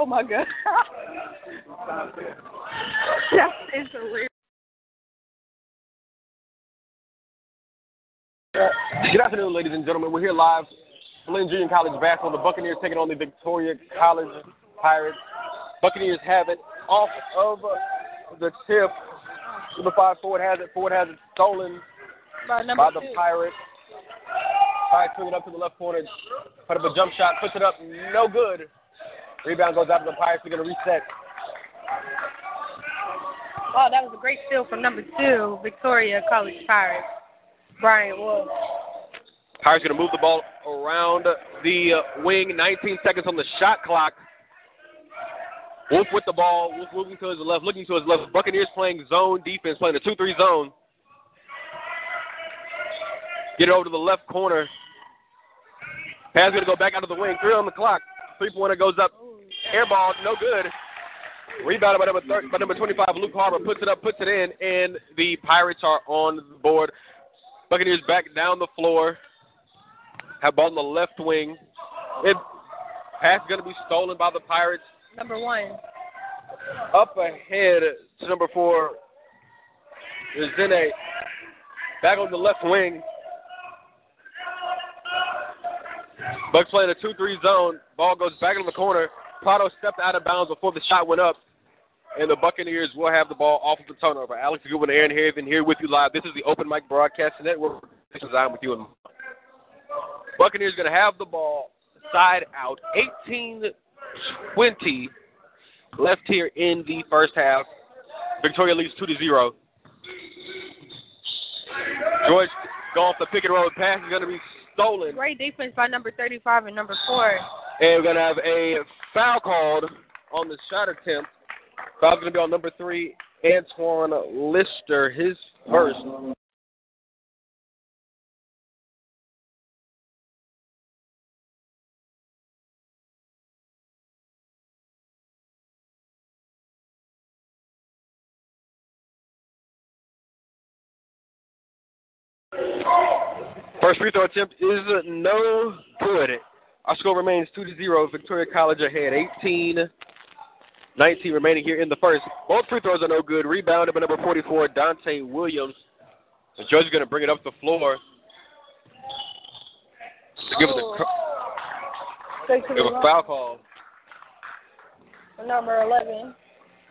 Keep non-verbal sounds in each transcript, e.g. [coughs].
Oh my god. [laughs] that is hilarious. Good afternoon, ladies and gentlemen. We're here live, Blinn Junior College basketball. The Buccaneers taking on the Victoria College Pirates. Buccaneers have it off of the tip. Number five, Ford has it. Ford has it stolen By by the two. Pirates. Pirates swing it up to the left corner. Put up a jump shot, puts it up, no good. Rebound goes up, to the Pirates. They're going to reset. Wow, that was a great steal from number two, Victoria College Pirates, Brian Wolf. Pirates going to move the ball around the uh, wing. 19 seconds on the shot clock. Wolf with the ball. Wolf moving to his left, looking to his left. Buccaneers playing zone defense, playing the 2 3 zone. Get it over to the left corner. Pass going to go back out of the wing. Three on the clock. Three pointer goes up. Air ball, no good. Rebounded by number 30, by number 25, Luke Harper puts it up, puts it in, and the Pirates are on the board. Buccaneers back down the floor. Have ball on the left wing. And pass going to be stolen by the Pirates. Number one. Up ahead to number four is Zene. Back on the left wing. Bucks playing a 2 3 zone. Ball goes back in the corner. Prado stepped out of bounds before the shot went up. And the Buccaneers will have the ball off of the turnover. Alex Goodwin, and Aaron Harrington here with you live. This is the Open Mic Broadcast Network. This is I'm with you. Buccaneers going to have the ball side out. 18 20 left here in the first half. Victoria leads 2 to 0. George going off the pick and roll pass is going to be stolen. Great defense by number 35 and number four. And we're going to have a foul called on the shot attempt. Foul's going to be on number three, Antoine Lister, his first. First free throw attempt is no good. Our score remains 2 to 0. Victoria College ahead. 18 19 remaining here in the first. Both free throws are no good. Rebounded by number 44, Dante Williams. The judge is going to bring it up the floor. To give, Oh. a, Straight to give a foul call. Number 11.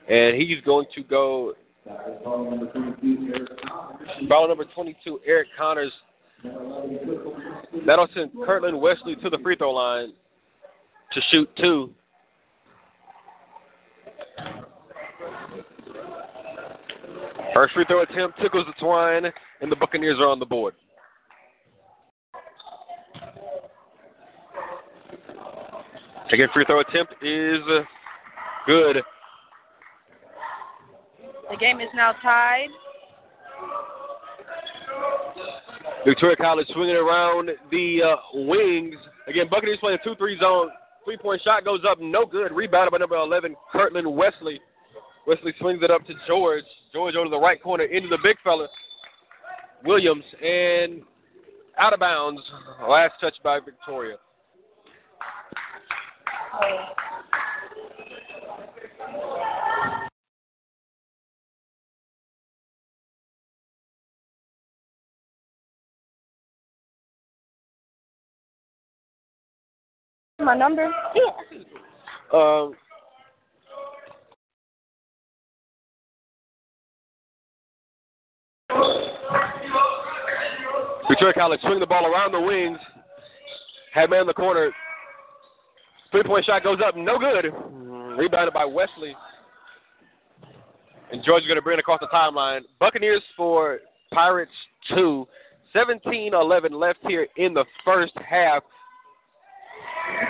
And he's going to go. Foul number 22, Eric Connors. That'll send Kirtland Wesley to the free throw line to shoot two. First free throw attempt tickles the twine, and the Buccaneers are on the board. Second free throw attempt is good. The game is now tied. Victoria College swinging around the uh, wings. Again, Buccaneers playing 2 3 zone. Three point shot goes up, no good. Rebounded by number 11, Kirtland Wesley. Wesley swings it up to George. George over to the right corner into the big fella, Williams, and out of bounds. Last touch by Victoria. My number? Um, Victoria College swing the ball around the wings. Had man in the corner. Three point shot goes up, no good. Rebounded by Wesley. And George is going to bring it across the timeline. Buccaneers for Pirates 2. 17 11 left here in the first half.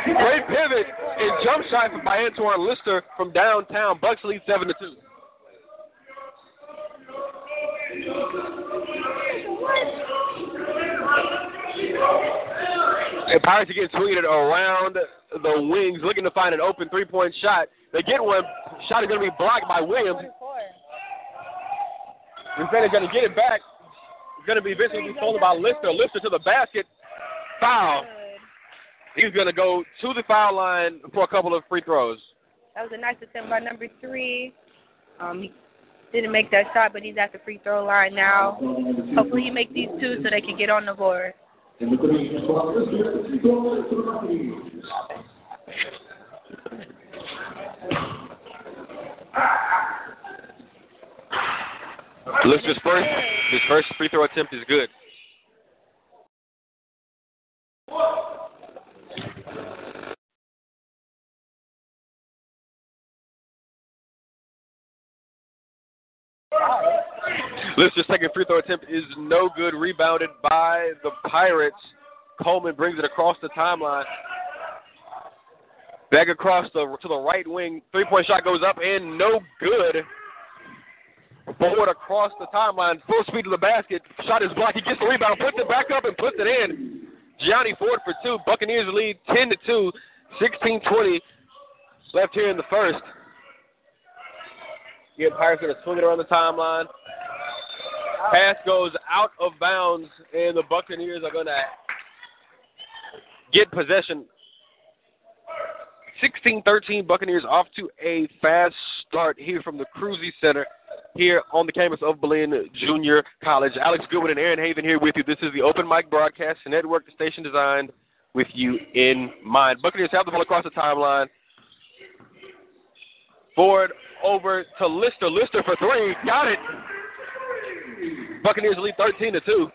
Great pivot and jump shot by Antoine Lister from downtown. Bucks lead 7 to 2. And Pirates swinging it around the wings, looking to find an open three point shot. They get one. Shot is going to be blocked by Williams. Instead, going to get it back. It's going to be eventually stolen by Lister. Lister to the basket. Foul. He's going to go to the foul line for a couple of free throws. That was a nice attempt by number three. Um, he didn't make that shot, but he's at the free throw line now. Hopefully, he makes these two so they can get on the board. Lister's first, his first free throw attempt is good. Lister's second free throw attempt is no good. Rebounded by the Pirates. Coleman brings it across the timeline. Back across the to the right wing. Three point shot goes up and no good. Forward across the timeline, full speed to the basket. Shot is blocked. He gets the rebound, puts it back up, and puts it in. Gianni Ford for two. Buccaneers lead 10 to 2, 16 20 left here in the first. Pirates going to swing it around the timeline. Pass goes out of bounds, and the Buccaneers are going to get possession. 16 13 Buccaneers off to a fast start here from the Cruzy Center here on the campus of Blinn Junior College. Alex Goodwin and Aaron Haven here with you. This is the Open Mic Broadcast Network, the station designed with you in mind. Buccaneers have the ball across the timeline. Forward over to Lister. Lister for three. Got it. Buccaneers lead 13 to 2.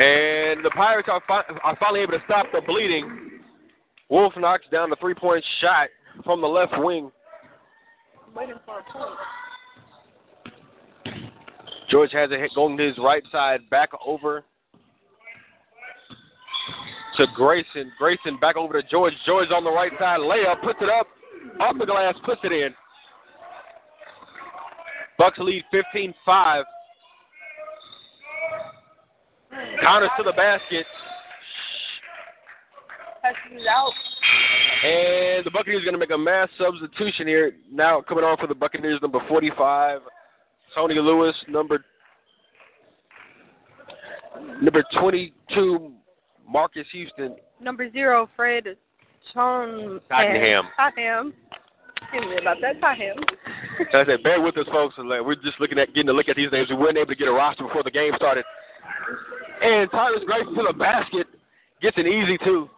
And the Pirates are, fi- are finally able to stop the bleeding. Wolf knocks down the three point shot from the left wing. Waiting for a point. George has it going to his right side, back over to Grayson. Grayson back over to George. George on the right side, layup, puts it up, off the glass, puts it in. Bucks lead 15 5. Counters to the basket. And the Buccaneers are going to make a mass substitution here. Now coming on for the Buccaneers, number 45, Tony Lewis, number number 22, Marcus Houston. Number zero, Fred Tottenham. Tottenham. Excuse me about that. Tottenham. I said, bear with us, folks. We're just looking at getting a look at these names. We weren't able to get a roster before the game started. And Tyrus Grayson to the basket gets an easy two.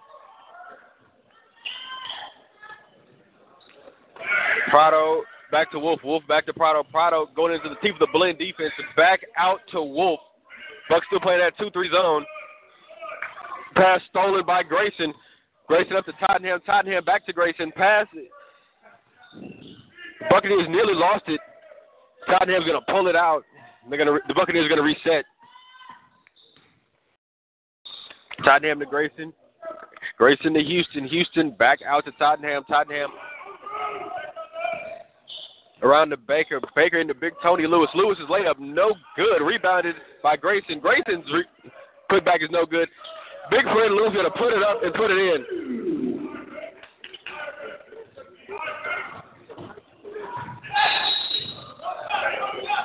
Prado back to Wolf. Wolf back to Prado. Prado going into the teeth of the Blinn defense. Back out to Wolf. Bucks still playing that 2 3 zone. Pass stolen by Grayson. Grayson up to Tottenham. Tottenham back to Grayson. Pass. Buccaneers nearly lost it. Tottenham's going to pull it out. They're going to the Buccaneers are going to reset. Tottenham to Grayson. Grayson to Houston. Houston back out to Tottenham. Tottenham around to Baker. Baker into Big Tony Lewis. Lewis's layup no good. Rebounded by Grayson. Grayson's re- putback is no good. Big friend going to put it up and put it in.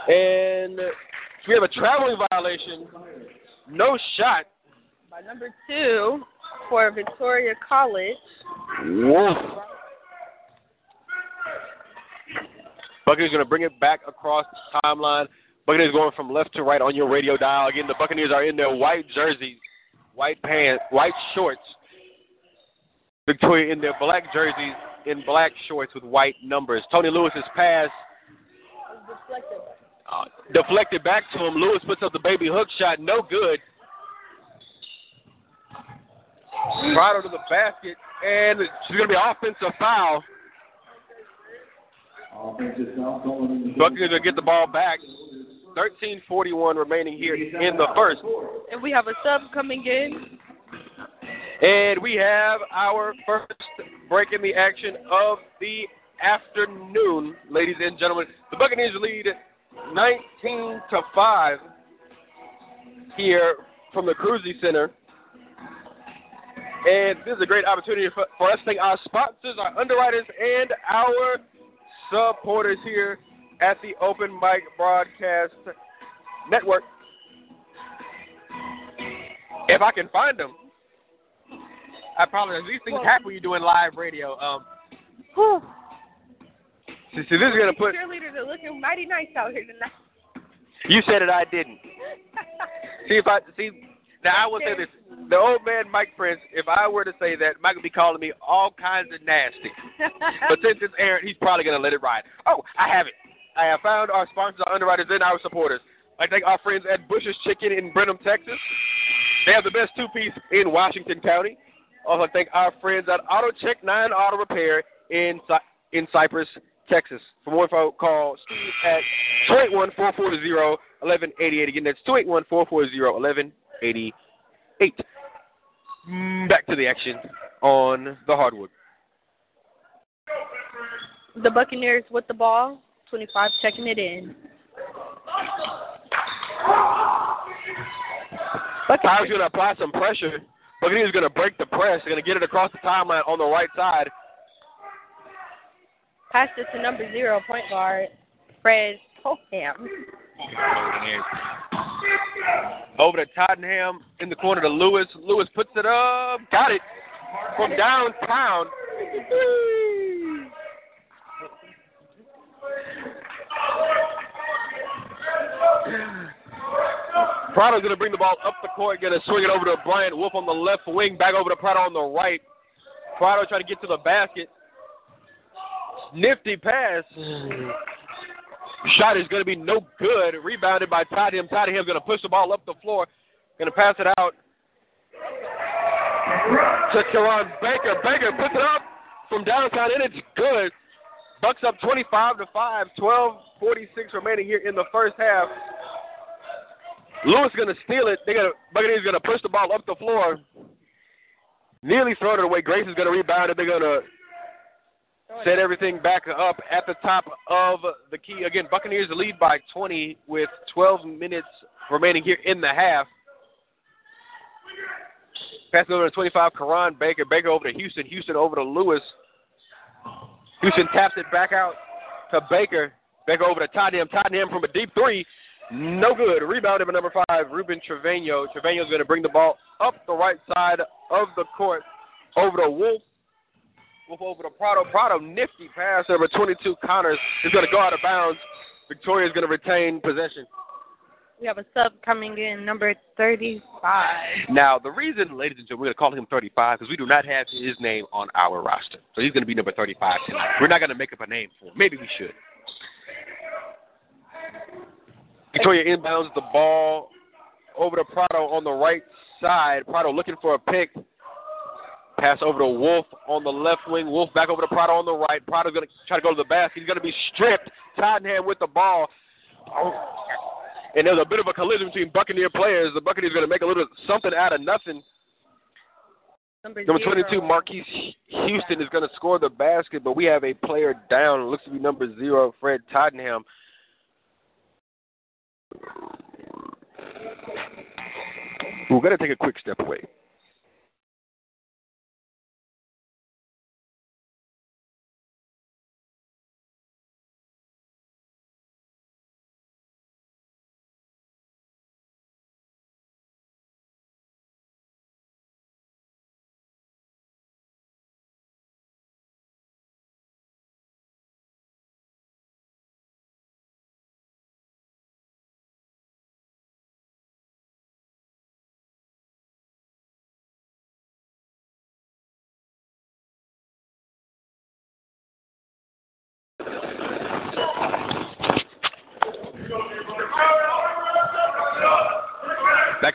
And we have a traveling violation. No shot. By number two for Victoria College. Wolf. Buccaneers going to bring it back across the timeline. Buccaneers going from left to right on your radio dial. Again, the Buccaneers are in their white jerseys, white pants, white shorts. Victoria in their black jerseys, in black shorts with white numbers. Tony Lewis's pass uh, deflected back to him. Lewis puts up the baby hook shot, no good. Prado to the basket, and she's going to be offensive foul. Buccaneers will get the ball back. 13:41 remaining here in the first. And we have a sub coming in. And we have our first break in the action of the afternoon, ladies and gentlemen. The Buccaneers lead 19 to 5 here from the Cruzy Center. And this is a great opportunity for, for us to thank our sponsors, our underwriters, and our supporters here at the Open Mic Broadcast Network. If I can find them, I probably these things happen when you're doing live radio. Um, Whew. see, see, this is gonna put. Cheerleaders are looking mighty nice out here tonight. You said it, I didn't. [laughs] See if I see. Now I will say this: the old man Mike Prince. If I were to say that, Mike would be calling me all kinds of nasty. but since it's Aaron, he's probably gonna let it ride. Oh, I have it. I have found our sponsors, our underwriters, and our supporters. I thank our friends at Bush's Chicken in Brenham, Texas. They have the best two-piece in Washington County. Also, thank our friends at Auto Check Nine Auto Repair in in Cypress, Texas. For more info, call Steve at 281-440-1188. Again, that's 281-440-1188. Mm, Back to the action on the hardwood. The Buccaneers with the ball. 25 checking it in. Powers Buccaneers. going to apply some pressure. Buccaneers going to break the press. They're going to get it across the timeline on the right side. Pass it to number zero, point guard, Fred Topham. Over to Tottenham in the corner to Lewis. Lewis puts it up. Got it from downtown. [laughs] Prado's going to bring the ball up the court, going to swing it over to Bryant Wolf on the left wing, back over to Prado on the right. Prado trying to get to the basket. Nifty pass. Shot is going to be no good. Rebounded by Tottenham. Tottenham's going to push the ball up the floor. Going to pass it out to Karan Baker. Baker puts it up from downtown, and it's good. Bucks up 25 to 5. 12:46 remaining here in the first half. Lewis is going to steal it. They got Buccaneers going to push the ball up the floor. Nearly throw it away. Grace is going to rebound it. They're going to set everything back up at the top of the key. Again, Buccaneers lead by 20 with 12 minutes remaining here in the half. Pass over to 25, Karan Baker. Baker over to Houston. Houston over to Lewis. Houston taps it back out to Baker. Baker over to Tottenham. Tottenham from a deep three. No good. Rebounded by number five, Ruben Trevino. Trevino's going to bring the ball up the right side of the court over to Wolf. Wolf over to Prado. Prado, nifty pass over 22. Connors is going to go out of bounds. Victoria's going to retain possession. We have a sub coming in, number 35. Now, the reason, ladies and gentlemen, we're going to call him 35 because we do not have his name on our roster. So he's going to be number 35 tonight. We're not going to make up a name for him. Maybe we should. Victoria inbounds the ball over to Prado on the right side. Prado looking for a pick. Pass over to Wolf on the left wing. Wolf back over to Prado on the right. Prado's going to try to go to the basket. He's going to be stripped. Tottenham with the ball. Oh. And there's a bit of a collision between Buccaneer players. The Buccaneers are going to make a little something out of nothing. Number, Number 22, Marquise Houston is going to score the basket, but we have a player down. It looks to be number zero, Fred Tottenham. We're going to take a quick step away.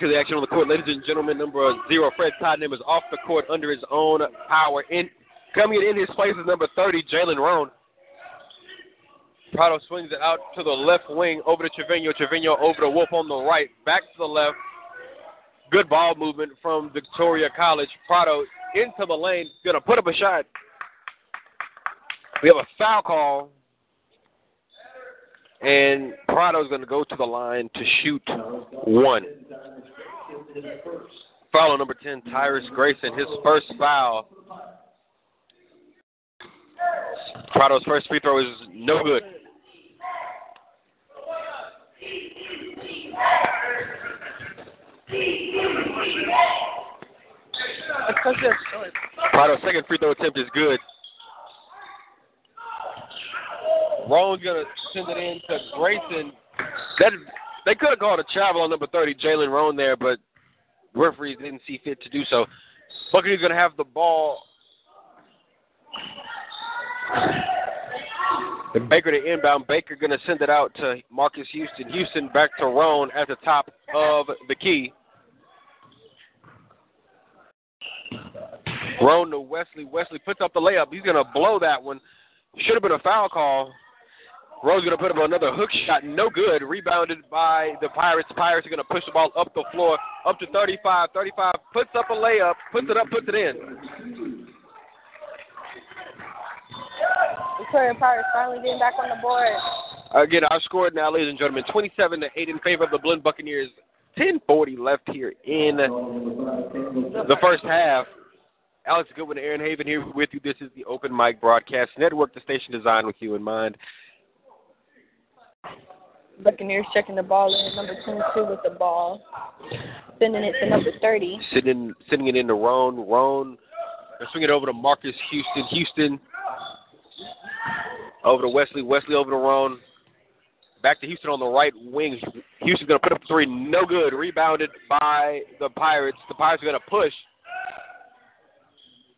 Back to the action on the court, ladies and gentlemen. Number zero, Fred Tottenham, is off the court under his own power. In coming in his place is number 30, Jalen Roan. Prado swings it out to the left wing over to Trevino. Trevino over to Wolf on the right, back to the left. Good ball movement from Victoria College. Prado into the lane, gonna put up a shot. We have a foul call, and Prado's gonna go to the line to shoot one. Foul number 10, Tyrus Grayson, his first foul. Prado's first free throw is no good. Prado's second free throw attempt is good. Rowan's gonna send it in to Grayson. That they could have called a travel on number 30, Jalen Rowan there, but referees didn't see fit to do so. Buccaneers gonna have the ball. And Baker to inbound. Baker gonna send it out to Marcus Houston. Houston back to Rowan at the top of the key. Roan to Wesley. Wesley puts up the layup. He's going to blow that one. Should have been a foul call. Rowe's going to put up another hook shot. No good. Rebounded by the Pirates. Pirates are going to push the ball up the floor, up to 35. 35 puts up a layup, puts it up, puts it in. Victoria Pirates finally getting back on the board. Again, our score now, ladies and gentlemen, 27 to 8 in favor of the Blinn Buccaneers. 10:40 left here in the first half. Alex Goodwin, Aaron Haven here with you. This is the Open Mic Broadcast Network, the station designed with you in mind. Buccaneers checking the ball in. Number 22 with the ball. Sending it to number 30. Sending, sending it into Roan. Roan, they swing it over to Marcus Houston. Houston over to Wesley. Wesley over to Roan. Back to Houston on the right wing. Houston's going to put up three. No good. Rebounded by the Pirates. The Pirates are going to push.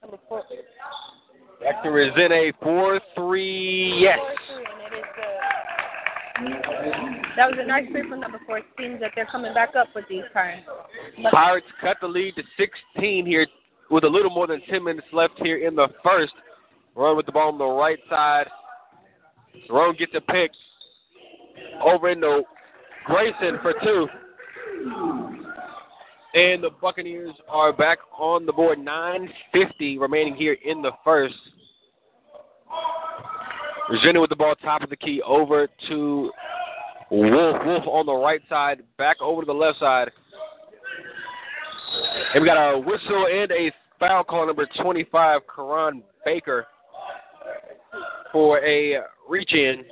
Number 4. Back to Resene. 4 3. Yes. Is good. That was a nice play from number 4. It seems that they're coming back up with these times. Pirates cut the lead to 16 here with a little more than 10 minutes left here in the first. Run with the ball on the right side. Roan gets a pick over into Grayson for two. And the Buccaneers are back on the board. 9.50 remaining here in the first. Virginia with the ball top of the key over to Wolf. Wolf on the right side, back over to the left side. And we got a whistle and a foul call, number 25, Karan Baker, for a reach in.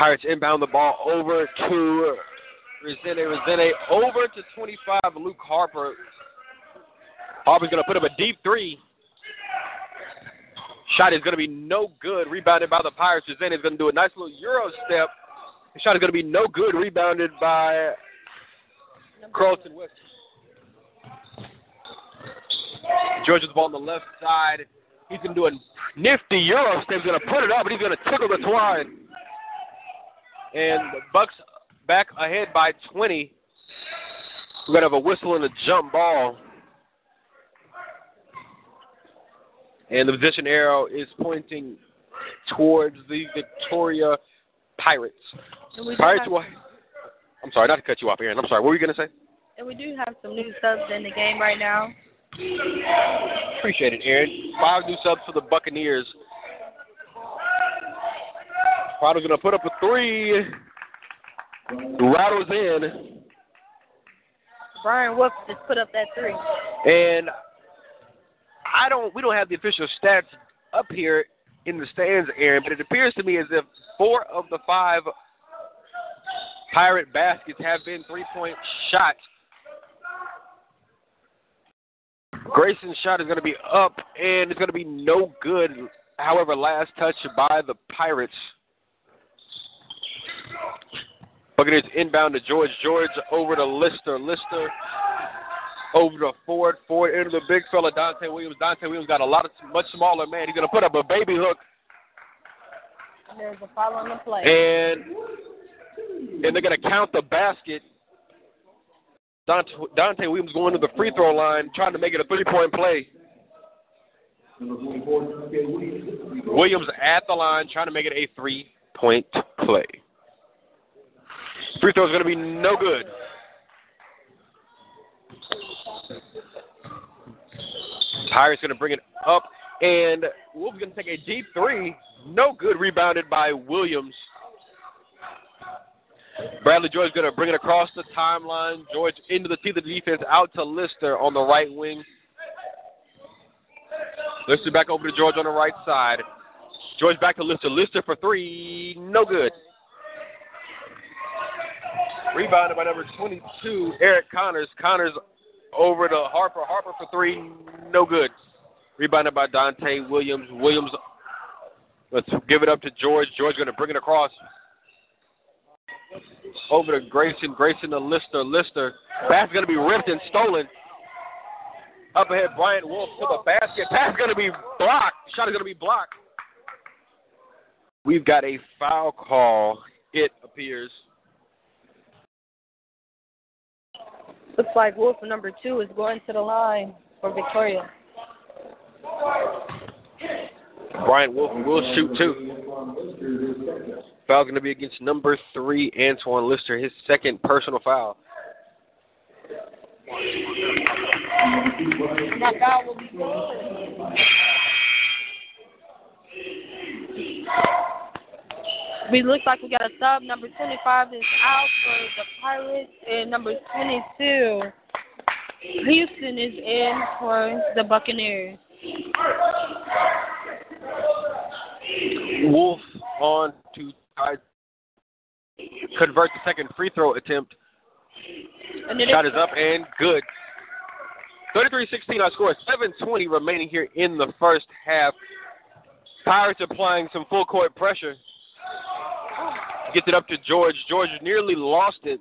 Pirates inbound the ball over to Resende. Resende over to 25, Luke Harper. Harper's going to put up a deep three. Shot is going to be no good. Rebounded by the Pirates. Zen is going to do a nice little Euro step. The shot is going to be no good. Rebounded by Carlton West. George the ball on the left side. He's going to do a nifty Euro step. He's going to put it up, and he's going to tickle the twine. And the Bucks back ahead by 20. We're going to have a whistle and a jump ball. And the position arrow is pointing towards the Victoria Pirates. Pirates have. I'm sorry, not to cut you off, Aaron. I'm sorry. What were you going to say? And we do have some new subs in the game right now. Appreciate it, Aaron. Five new subs for the Buccaneers. Prado's going to put up a three. Rattles in. Brian Wolf just put up that three. And I don't. We don't have the official stats up here in the stands, Aaron, but it appears to me as if four of the five Pirate baskets have been three-point shots. Grayson's shot is going to be up, and it's going to be no good. However, last touch by the Pirates. Buccaneers inbound to George. George over to Lister. Lister over to Ford. Ford into the big fella, Dante Williams. Dante Williams got a lot of much smaller man. He's going to put up a baby hook. There's a foul on the play. And and they're going to count the basket. Dante, Dante Williams going to the free throw line, trying to make it a three point play. Williams at the line, trying to make it a three point play. Free throw is going to be no good. Pirates going to bring it up, and Wolves is going to take a deep three. No good, rebounded by Williams. Bradley George is going to bring it across the timeline. George into the teeth of the defense, out to Lister on the right wing. Lister back over to George on the right side. George back to Lister. Lister for three, no good. Rebounded by number 22, Eric Connors. Connors over to Harper. Harper for three, no good. Rebounded by Dante Williams. Williams, let's give it up to George. George going to bring it across. Over to Grayson. Grayson to Lister. Lister. Pass going to be ripped and stolen. Up ahead, Bryant Wolf to the basket. Pass going to be blocked. Shot is going to be blocked. We've got a foul call, it appears. Looks like Wolf number two is going to the line for Victoria. Bryant Wolf will shoot two. Foul going to be against number three, Antoine Lister, his second personal foul. That foul will be We look like we got a sub. Number 25 is out for the Pirates, and number 22, Houston, is in for the Buccaneers. Wolf on to try convert the second free throw attempt. Shot is is up and good. 33-16 our score. 7:20 remaining here in the first half. Pirates applying some full court pressure. Gets it up to George. George nearly lost it.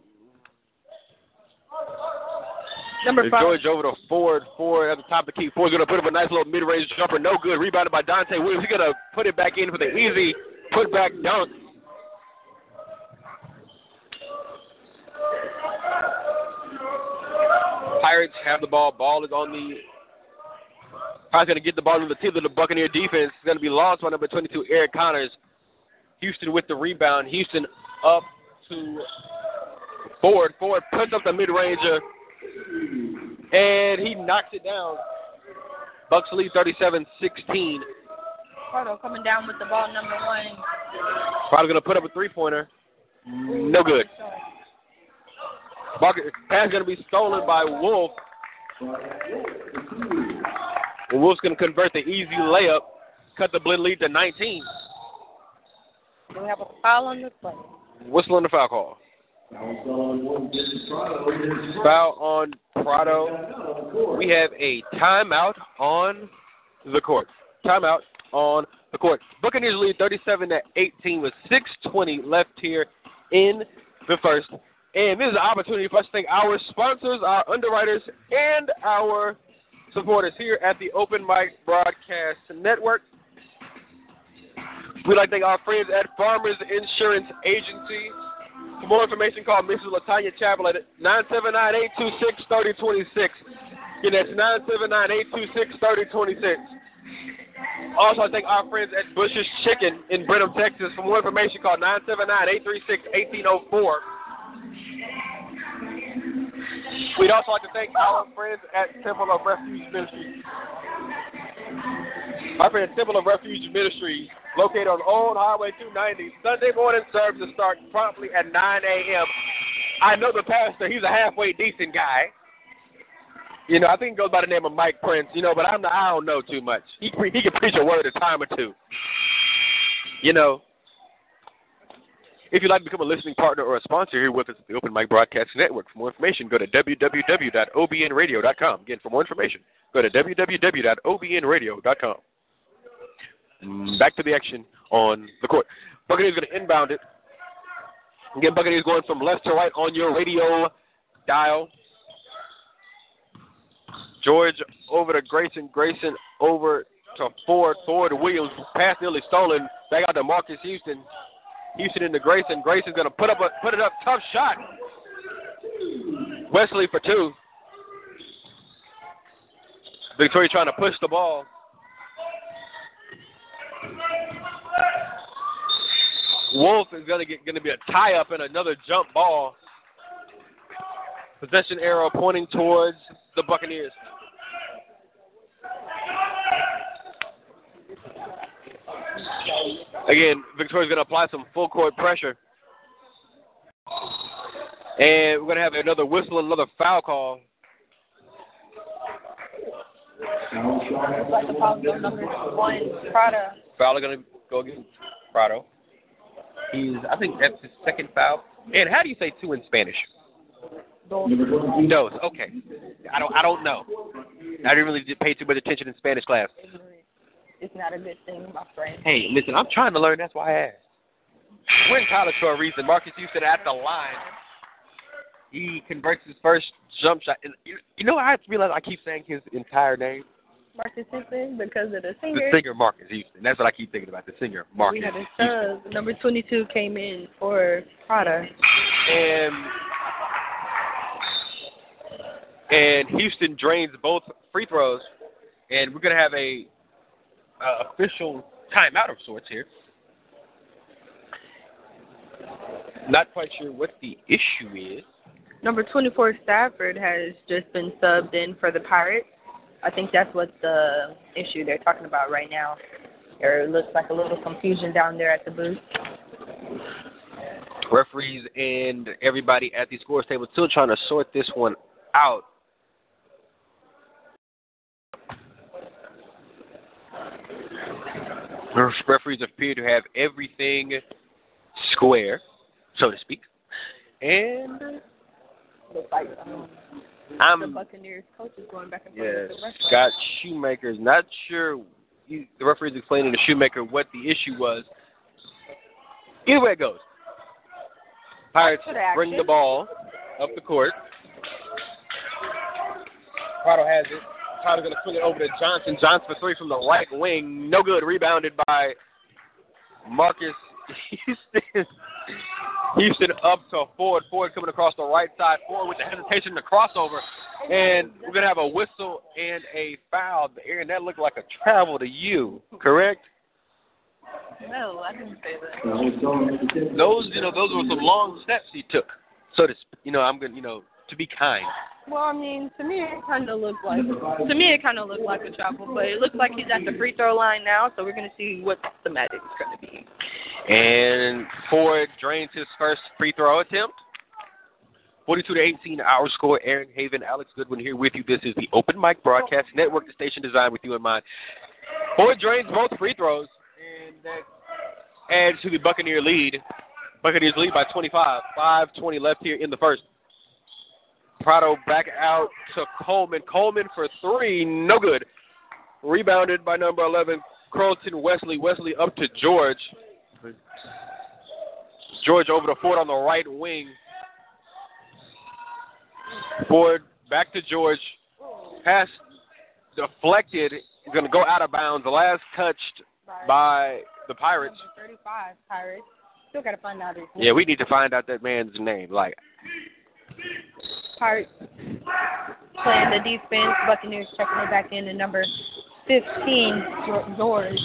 number And five. George over to Ford. Ford at the top of the key. Ford's going to put up a nice little mid-range jumper. No good. Rebounded by Dante Williams. He's going to put it back in for the easy put-back dunk. Pirates have the ball. Ball is on the. Pirates going to get the ball in the teeth of the Buccaneer defense. It's going to be lost by number 22, Eric Connors. Houston with the rebound. Houston up to Ford. Ford puts up the mid-ranger, and he knocks it down. Bucks lead 37-16. Pardo coming down with the ball, number one. Probably going to put up a three-pointer. No good. Bucket pass going to be stolen by Wolf. And Wolf's going to convert the easy layup, cut the Blinn lead to 19. We have a foul on the play. Whistle on the foul call. Foul on Prado. We have a timeout on the court. Timeout on the court. Buccaneers lead 37 to 18 with 6:20 left here in the first. And this is an opportunity for us to thank our sponsors, our underwriters, and our supporters here at the Open Mic Broadcast Network. We'd like to thank our friends at Farmers Insurance Agency. For more information, call Mrs. Latanya Chapel at 979-826-3026. Again, that's 979-826-3026. Also, I thank our friends at Bush's Chicken in Brenham, Texas. For more information, call 979-836-1804. We'd also like to thank our friends at Temple of Refuge Ministries. Our friend at Temple of Refuge Ministries, located on Old Highway 290. Sunday morning services start promptly at 9 a.m. I know the pastor; he's a halfway decent guy. You know, I think he goes by the name of Mike Prince. You know, but I'm the, I don't know too much. He he can preach a word a time or two. You know, if you'd like to become a listening partner or a sponsor here with us at the Open Mic Broadcast Network, for more information, go to www.obnradio.com. Again, for more information, go to www.obnradio.com. Back to the action on the court. Buccaneers going to inbound it. Again, Buccaneers going from left to right on your radio dial. George over to Grayson. Grayson over to Ford. Ford to Williams. Pass nearly stolen. Back out to Marcus Houston. Houston into Grayson. Grayson's going to put up a put it up. Tough shot. Wesley for two. Victoria trying to push the ball. Wolf is going to get going to be a tie up and another jump ball. Possession arrow pointing towards the Buccaneers. Again, Victoria's going to apply some full court pressure. And we're going to have another whistle another foul call. Foul going to go against Prado. He's, I think that's his second foul. And how do you say two in Spanish? Dos. Dos. Okay. I don't. I don't know. I didn't really pay too much attention in Spanish class. It's not a good thing, my friend. Hey, listen. I'm trying to learn. That's why I asked. We're in college for a reason. Marcus Houston at the line. He converts his first jump shot. And you, you know, I have to realize I keep saying his entire name. Marcus Houston because of the singer. The singer. singer Marcus Houston. That's what I keep thinking about. The singer Marcus we had a Houston. sub. Number 22 came in for Prada. and and Houston drains both free throws, and we're gonna have a uh, official timeout of sorts here. Not quite sure what the issue is. Number 24 Stafford has just been subbed in for the Pirates. I think that's what the issue they're talking about right now. There looks like a little confusion down there at the booth. Referees and everybody at the scores table still trying to sort this one out. Referees appear to have everything square, so to speak. And Looks like um, the Buccaneers coach is going back and forth yes, with the referee. Scott Shoemaker's not sure. He, the referee's explaining to Shoemaker what the issue was. Either way it goes. Pirates bring the ball up the court. Prado has it. Prado's going to swing it over to Johnson. Johnson for three from the right wing. No good. Rebounded by Marcus [laughs] Houston. Houston up to Ford. Ford coming across the right side. Ford with the hesitation to crossover. And we're going to have a whistle and a foul. Aaron, that looked like a travel to you, correct? No, I didn't say that. Those, you know, those were some long steps he took. So to, sp- you know, I'm going to, you know, to be kind. Well, I mean, to me it kind of looked like to me it kind of looked like a travel, but it looks like he's at the free throw line now, so we're gonna see what the magic is gonna be. And Ford drains his first free throw attempt. 42 to 18, our score. Aaron Haven, Alex Goodwin here with you. This is the Open Mic Broadcast Network, the station designed with you in mind. Ford drains both free throws, and that adds to the Buccaneer lead. Buccaneers lead by 25. 5:20 left here in the first. Prado back out to Coleman. Coleman for three, no good. Rebounded by number 11, Carlton Wesley. Wesley up to George. George over to Ford on the right wing. Ford back to George. Pass deflected. Going to go out of bounds. The last touched by the Pirates. 35 Pirates. Still got to find out his name. Yeah, we need to find out that man's name. Like, Pirates playing the defense. Buccaneers checking it back in to number 15, George.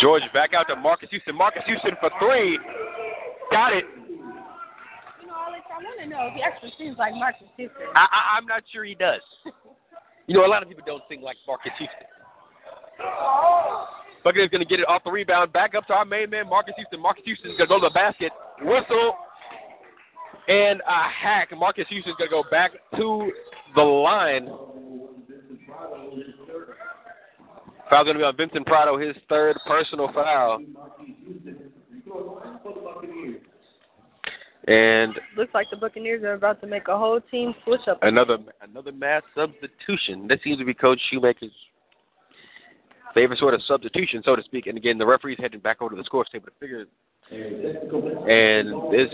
George back out to Marcus Houston. Marcus Houston for three. Got it. You know, Alex, I want to know if he actually seems like Marcus Houston. I, I, I'm not sure he does. [laughs] you know, a lot of people don't sing like Marcus Houston. Buccaneers going to get it off the rebound. Back up to our main man, Marcus Houston. Marcus Houston's going to go to the basket. Whistle. And a hack. Marcus Houston's going to go back to the line. Foul's going to be on Vincent Prado, his third personal foul. And Looks like the Buccaneers are about to make a whole team switch up. another another mass substitution. This seems to be Coach Shoemaker's favorite sort of substitution, so to speak. And again, the referee's heading back over to the scores table to figure. And this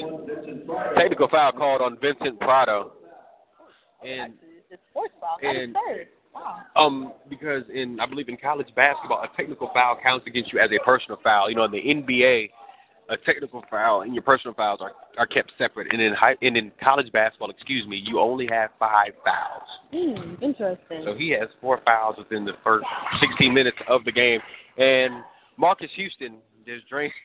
technical foul called on Vincent Prado. And It's sports. And-. Wow. um, because in I believe in college basketball, a technical foul counts against you as a personal foul. You know, in the NBA, a technical foul and your personal fouls are are kept separate. And in high and in college basketball, excuse me, you only have five fouls. Hmm, interesting. So he has four fouls within the first 16 minutes of the game. And Marcus Houston just drains. [laughs]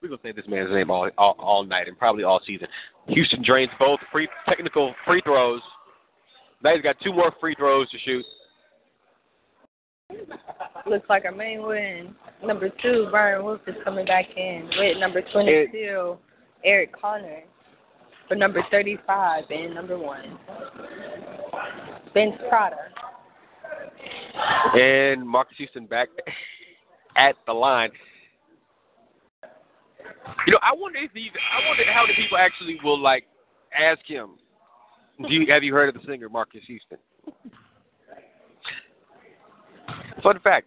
We're gonna say this man's name all, all all night and probably all season. Houston drains both free technical free throws. Now he's got two more free throws to shoot. Looks like our main win. Number two, Brian Wolf is coming back in with number 22, Eric Connor. For number 35 and number one, Vince Prado. And Marcus Houston back at the line. You know, I wonder if these. I wonder how many people actually will like ask him. Do you have you heard of the singer Marques Houston? Fun fact: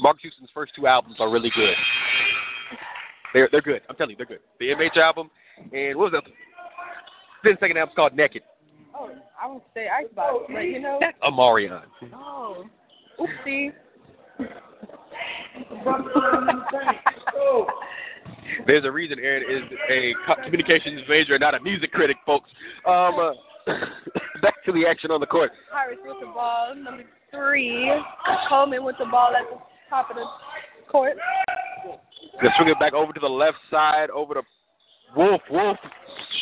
Marques Houston's first two albums are really good. They're they're good. I'm telling you, they're good. The MH album and what was that? Then second album's called Naked. Oh, I would say Icebox, but you know. That's Omarion. Oh, oopsie. [laughs] There's a reason Aaron is a communications major, and not a music critic, folks. Um, uh, [coughs] back to the action on the court. Pirates with the ball. Number three, Coleman with the ball at the top of the court. They swing it back over to the left side, over to Wolf. Wolf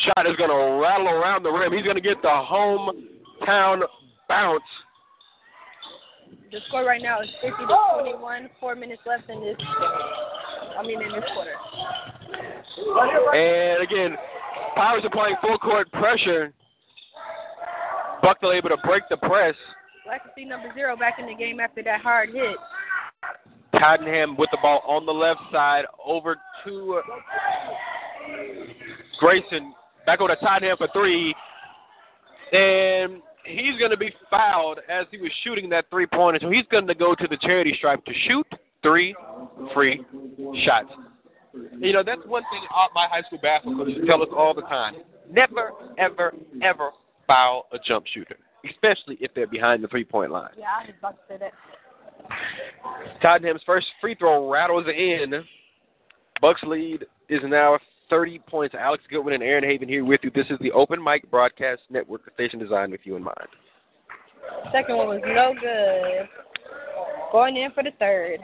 shot is going to rattle around the rim. He's going to get the hometown bounce. The score right now is 50 to 21. Four minutes left in this. I mean, in this quarter. And again, Pirates are playing full court pressure. Bucknell able to break the press. Like to see number zero back in the game after that hard hit. Tottenham with the ball on the left side over to Grayson. Back over to Tottenham for three. And he's going to be fouled as he was shooting that three pointer. So he's going to go to the charity stripe to shoot three free shots. You know, that's one thing my high school basketball coaches tell us all the time. Never, ever, ever foul a jump shooter, especially if they're behind the three point line. Yeah, I was about to say that. Tottenham's first free throw rattles in. Bucks lead is now 30 points. Alex Goodwin and Aaron Haven here with you. This is the Open Mic Broadcast Network, station designed with you in mind. Second one was no good. Going in for the third.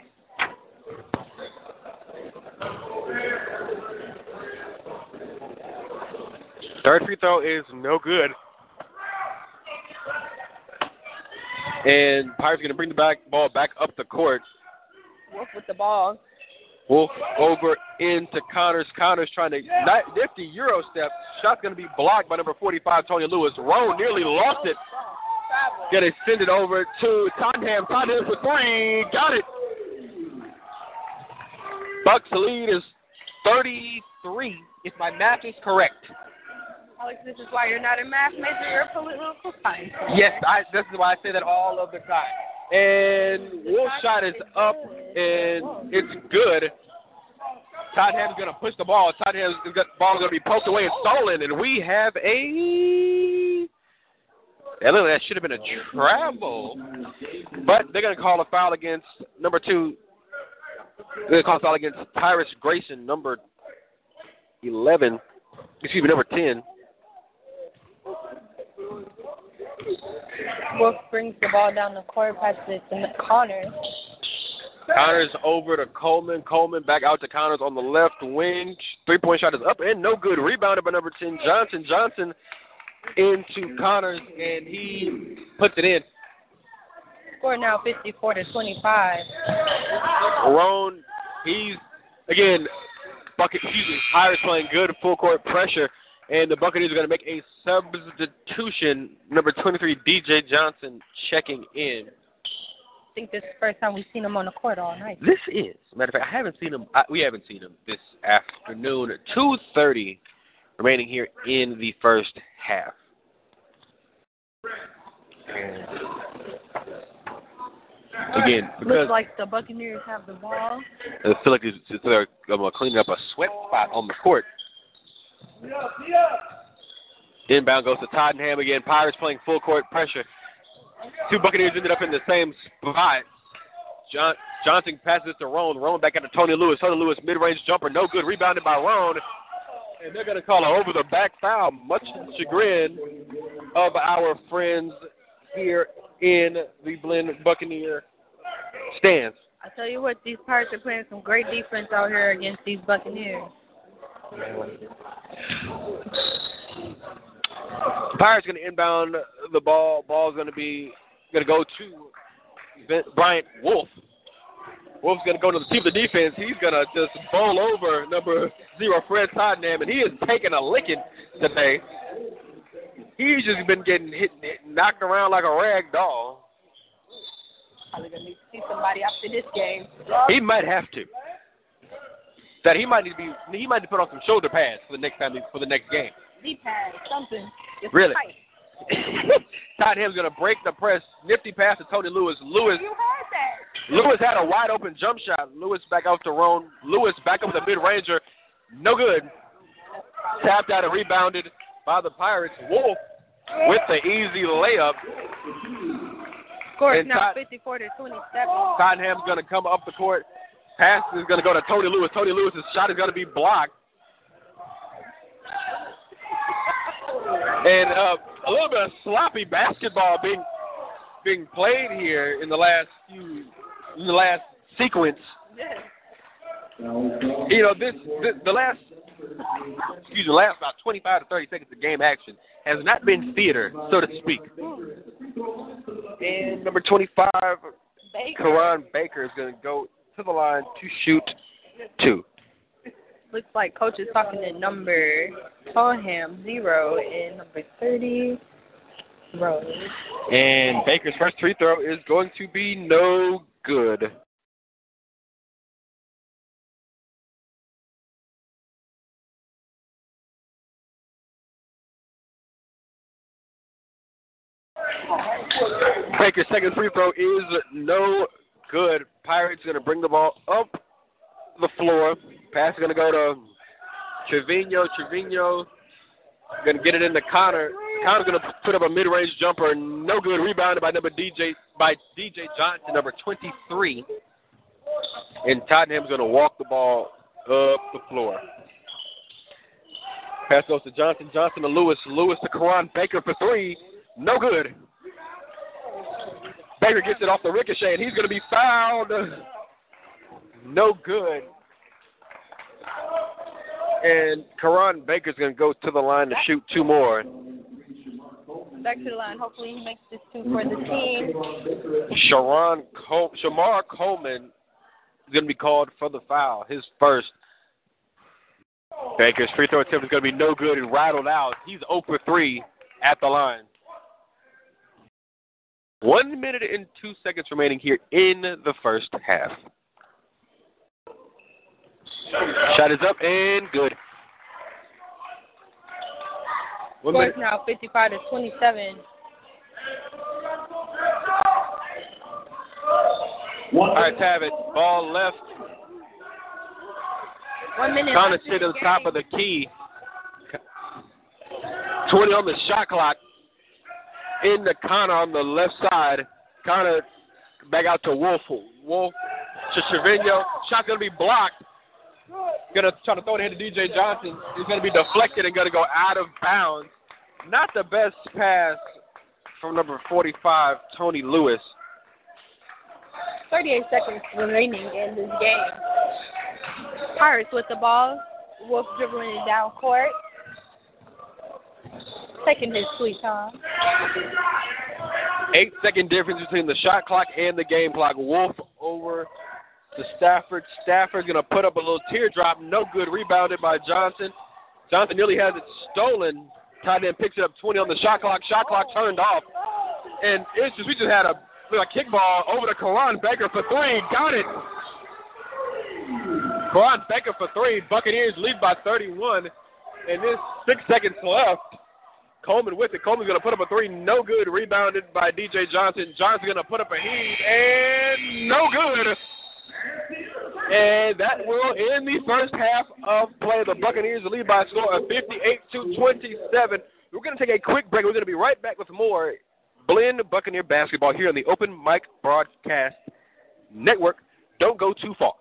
Third free throw is no good. And Pirates going to bring the back ball back up the court. Wolf with the ball. Wolf over into Connors. Connors trying to ni- nifty Euro step. Shot's going to be blocked by number 45, Tony Lewis. Rowe nearly lost it. Going to send it over to Tottenham. Tottenham for three. Got it. Bucks lead is 33, if my math is correct. Alex, this is why you're not a math major, you're a political science. Yes, I, this is why I say that all of the time. And Wolf's shot is up, and it's good. Tottenham's going to push the ball. Tottenham's got, ball going to be poked away and stolen, and we have a. That, that should have been a travel, but they're going to call a foul against number two. They're going to call a foul against Tyrus Grayson, number 11. Excuse me, number 10. Wolf brings the ball down the court, passes it to Connors. Connors over to Coleman. Coleman back out to Connors on the left wing. Three point shot is up and no good. Rebounded by number 10, Johnson. Johnson into Connors, and he puts it in. Score now 54 to 25. Roan, he's, again, bucket, excuse me, Irish playing good full court pressure, and the Buccaneers are going to make a substitution. Number 23, DJ Johnson, checking in. I think this is the first time we've seen him on the court all night. This is, matter of fact, I haven't seen him. I, we haven't seen him this afternoon. Two thirty remaining here in the first half. And again, because Looks like the Buccaneers have the ball. I feel like it's- they're um, cleaning up a sweat spot on the court. Inbound goes to Tottenham again. Pirates playing full court pressure. Two Buccaneers ended up in the same spot. John, Johnson passes to Roan. Roan back to Tony Lewis. Tony Lewis mid-range jumper, no good. Rebounded by Roan. And they're going to call an over-the-back foul, much to the chagrin of our friends here in the Blinn Buccaneer stands. I tell you what, these Pirates are playing some great defense out here against these Buccaneers. Pirates going to inbound the ball. Ball's going to be going to go to Bryant Wolf. Wolf's going to go to the team of the defense. He's going to just bowl over number zero Fred Tottenham, and he is taking a licking today. He's just been getting hit, hit knocked around like a rag doll. Probably gonna need to see somebody after this game. He might have to. That he might need to be. He might need to put on some shoulder pads for the next time he- for the next game. Knee pad, something. It's Really? tight. Tottenham's going to break the press. Nifty pass to Tony Lewis. Lewis You heard that. Lewis had a wide open jump shot. Lewis back out to Roan. Lewis back up the mid ranger. No good. Tapped out and rebounded by the Pirates. Wolf with the easy layup. Score now Tot- 54 to 27. Tottenham's going to come up the court. Pass is going to go to Tony Lewis. Tony Lewis's shot is going to be blocked. And uh, a little bit of sloppy basketball being being played here in the last few in the last sequence. You know, this, this the last excuse me, the last about 25 to 30 seconds of game action has not been theater, so to speak. And number 25, Baker Karan Baker is going to go to the line to shoot two. looks like coach is talking to number Toham zero and number 30 Rose. And Baker's first free throw is going to be no good. Baker's second free throw is no good. Pirates going to bring the ball up the floor. Pass is going to go to Trevino. Trevino going to get it into Connor. Connor's going to put up a mid-range jumper. No good. Rebounded by number DJ by DJ Johnson, number 23. And Tottenham's going to walk the ball up the floor. Pass goes to Johnson. Johnson to Lewis. Lewis to Karan Baker for three. No good. Baker gets it off the ricochet, and he's going to be fouled. No good. And Karan Baker's going to go to the line to shoot two more. Back to the line. Hopefully he makes this two for the team. Sharon Col- Shamar Coleman is going to be called for the foul, his first. Baker's free throw attempt is going to be no good and rattled out. He's 0 for 3 at the line. One minute and two seconds remaining here in the first half. Shot is up and good. One Scores minute. now 55 to 27. All right, Tavitt. Ball left. One minute Trying to sit on top of the key. 20 on the shot clock. In the Connor on the left side. Connor back out to Wolf. Wolf to Trevino. Shot going to be blocked. Gonna try to throw it ahead to DJ Johnson. He's gonna be deflected and gonna go out of bounds. Not the best pass from number 45, Tony Lewis. 38 seconds remaining in this game. Pirates with the ball. Wolf dribbling it down court. Taking his sweet time. Eight second difference between the shot clock and the game clock. Wolf over to Stafford. Stafford's going to put up a little teardrop. No good. Rebounded by Johnson. Johnson nearly has it stolen. Tight end picks it up 20 on the shot clock. Shot clock turned off. And it's just, we just had a, a kickball over to Karan Baker for three. Got it. Karan Baker for three. Buccaneers lead by 31. And there's six seconds left. Coleman with it. Coleman's going to put up a three. No good. Rebounded by DJ Johnson. Johnson's going to put up a heat. And no good. And that will end the first half of play. The Buccaneers lead by a score of 58 to 27. We're going to take a quick break. We're going to be right back with more Blinn Buccaneer basketball here on the Open Mic Broadcast Network. Don't go too far.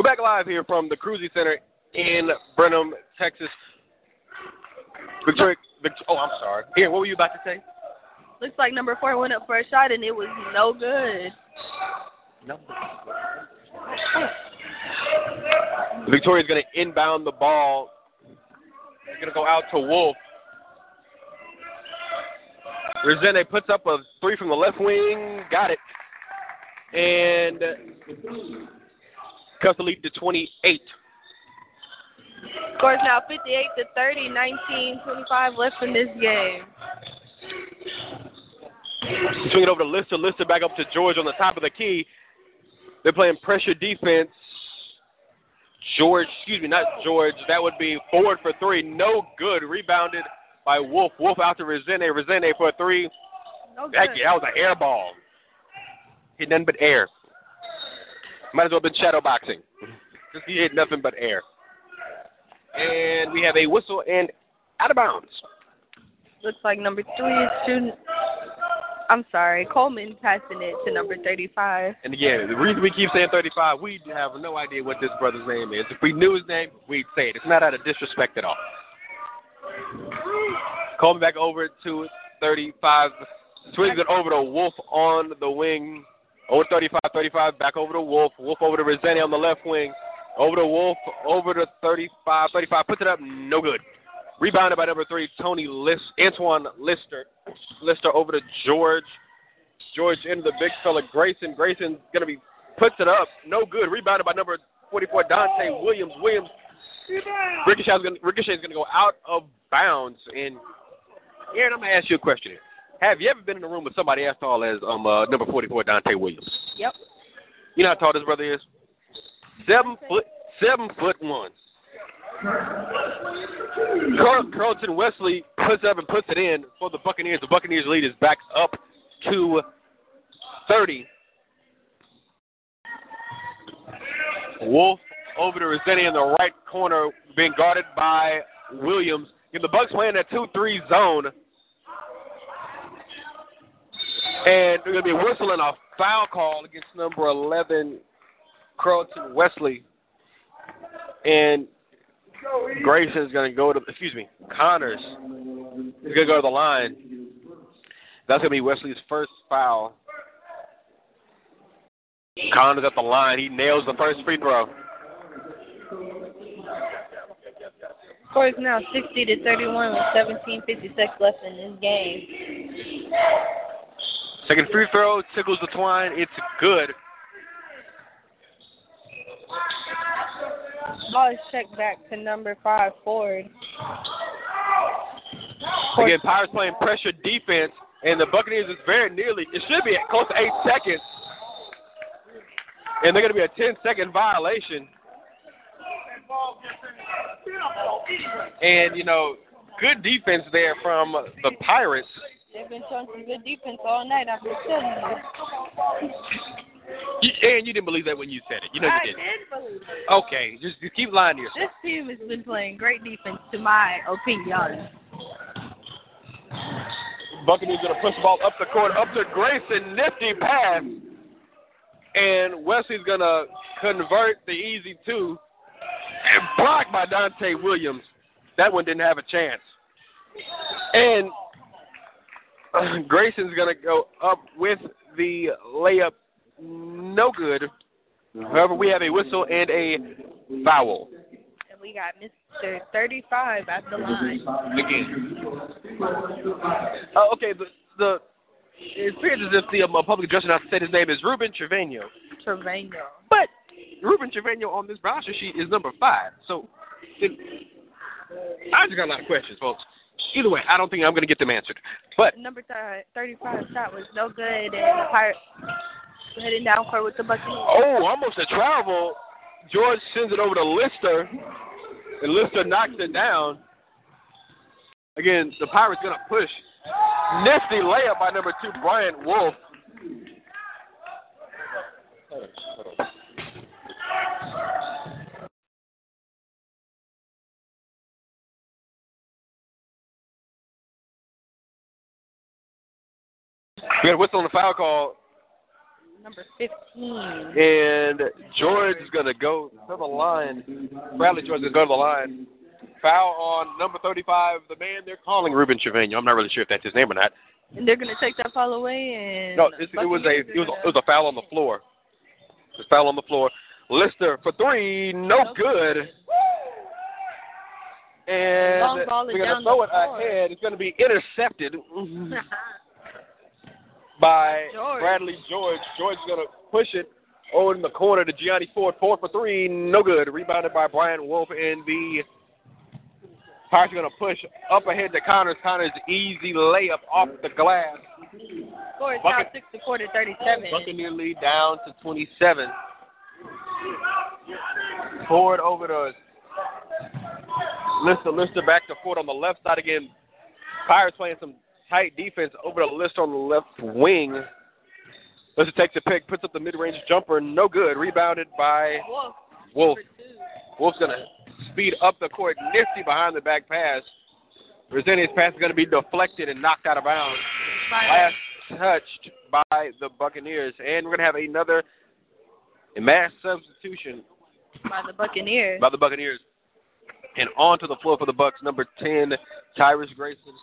We're back live here from the Kruse Center in Brenham, Texas. Victoria, Vict- oh, I'm sorry. Here, what were you about to say? Looks like number four went up for a shot and it was no good. No. Victoria's going to inbound the ball. It's going to go out to Wolf. Resende puts up a three from the left wing. Got it. And cuts the lead to 28. Scores now 58 to 30, 19, 25 left in this game. Swing it over to Lister. Lister back up to George on the top of the key. They're playing pressure defense. George, excuse me, not George. That would be forward for three. No good. Rebounded by Wolf. Wolf out to Resende. Resende for a three. No good. That, that was an air ball. Hit nothing but air. Might as well have been shadow boxing. Because he hit nothing but air. And we have a whistle and out of bounds. Looks like number three is shooting. I'm sorry, Coleman passing it to number 35. And again, the reason we keep saying 35, we have no idea what this brother's name is. If we knew his name, we'd say it. It's not out of disrespect at all. Coleman back over to 35. Swings it over to Wolf on the wing. Over 35, 35, back over to Wolf. Wolf over to Resende on the left wing. Over to Wolf, over to 35, 35. Puts it up, no good. Rebounded by number three, Tony List, Antoine Lister. Lister over to George. George into the big fella, Grayson. Grayson's going to be, puts it up, no good. Rebounded by number 44, Dante Williams. Williams, Ricochet's going Ricochet's to go out of bounds. And Aaron, I'm going to ask you a question here. Have you ever been in a room with somebody as tall as um uh, number 44, Dante Williams? Yep. You know how tall this brother is? Seven foot, seven foot one. Carl, Carlton Wesley puts up and puts it in for the Buccaneers. The Buccaneers lead is back up to 30. Wolf over to Resende in the right corner, being guarded by Williams. If the Bucks playing that 2-3 zone, and they're going to be whistling a foul call against number 11, Carlton Wesley. And Grayson's going to go to, excuse me, Connors is going to go to the line. That's going to be Wesley's first foul. Connors at the line. He nails the first free throw. Score is now 60 to 31 with 17:56 left in this game. Second free throw tickles the twine. It's good. Ball is checked back to number five forward. Again, Pirates playing pressure defense, and the Buccaneers is very nearly, it should be at close to eight seconds. And they're going to be a 10 second violation. And, you know, good defense there from the Pirates. They've been showing some good defense all night. I've been telling you. You, and you didn't believe that when you said it. You know I you didn't. did believe it. Okay, just, just keep lying to yourself. This team has been playing great defense, to my opinion. Buccaneers going to push the ball up the court, up to Grayson. Nifty pass. And Wesley's going to convert the easy two. And blocked by Dante Williams. That one didn't have a chance. And [laughs] Grayson's going to go up with the layup. No good. However, we have a whistle and a foul. And we got Mr. 35 at the line. Again. Uh, okay, the, the it appears as if the um, public address announcer said his name is Ruben Trevino. Trevino. But Ruben Trevino on this roster sheet is number five. So it, I just got a lot of questions, folks. Either way, I don't think I'm going to get them answered. But Number th- 35 shot was no good, and the Pirates heading down for with the bucket. oh, almost a travel. George sends it over to Lister, and Lister knocks it down. Again, the Pirates going to push. Nifty layup by number two, Bryant Wolf. We got a whistle on the foul call. Number 15. And George is going to go to the line. Bradley George is going to go to the line. Foul on number 35, the man they're calling Ruben Trevino. I'm not really sure if that's his name or not. And they're gonna take that foul away and No, it, it was a it was a, it was a foul on the floor. It was a foul on the floor. Lister for three, no good. And ball is we're gonna throw it ahead. It's gonna be intercepted [laughs] by George. Bradley George. George is gonna push it over in the corner to Gianni Ford. Four for three, no good. Rebounded by Brian Wolf and the Pirates are gonna push up ahead to Connors. Connors easy layup off the glass. Score is now Bucket- 64 to 37. Buccaneer lead down to 27. Ford over to Lister. Lister back to Ford on the left side again. Pirates playing some tight defense over the list on the left wing. Lister takes a pick, puts up the mid-range jumper, no good. Rebounded by Wolf. Wolf. Wolf's gonna speed up the court, nifty behind the back pass. Resenius pass is gonna be deflected and knocked out of bounds. Last touched by the Buccaneers, and we're gonna have another mass substitution by the Buccaneers. by the Buccaneers. And onto the floor for the Bucks, number 10, Tyrus Grayson.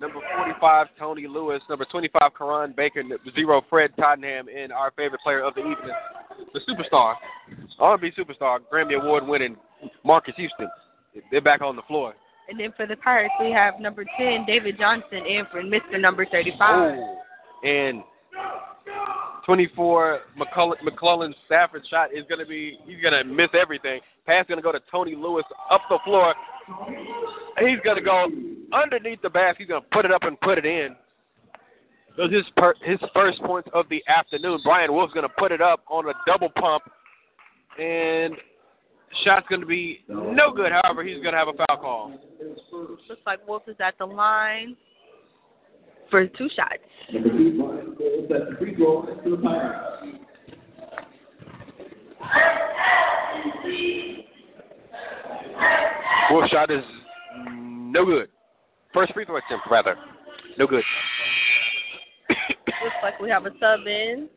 Number 45, Tony Lewis. Number 25, Karan Baker. Zero, Fred Tottenham. And our favorite player of the evening, the superstar, R&B superstar, Grammy Award winning Marques Houston. They're back on the floor. And then for the Pirates, we have number 10, David Johnson, and for Mr. Number 35. Oh, and 24, McCullough, McClellan Stafford shot is going to be, he's going to miss everything. Pass going to go to Tony Lewis up the floor. He's going to go underneath the basket. He's going to put it up and put it in. Those his per, his first points of the afternoon. Brian Wolf's going to put it up on a double pump, and shot's going to be no good. However, he's going to have a foul call. Looks like Wolf is at the line for two shots. Wolf's shot is no good. First free throw attempt, rather. No good. Looks like we have a sub in.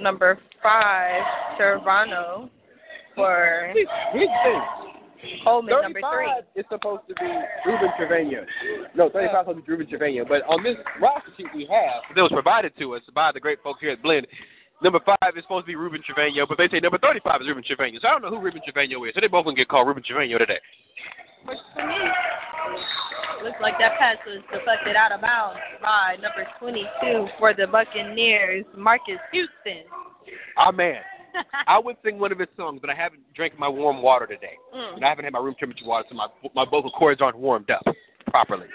Number five, Cervano, for Here's the thing. Coleman, number three. 35 is supposed to be Ruben Trevino. No, 35 is supposed to be Ruben Trevino. But on this roster sheet we have, that was provided to us by the great folks here at Blinn, number 5 is supposed to be Ruben Trevino, but they say number 35 is Ruben Trevino. So I don't know who Ruben Trevino is. So they both going to get called Ruben Trevino today. Works for me. Looks like that pass was deflected out of bounds by number 22 for the Buccaneers, Marques Houston. Ah, man. [laughs] I would sing one of his songs, but I haven't drank my warm water today. Mm. And I haven't had my room temperature water, so my my vocal cords aren't warmed up properly.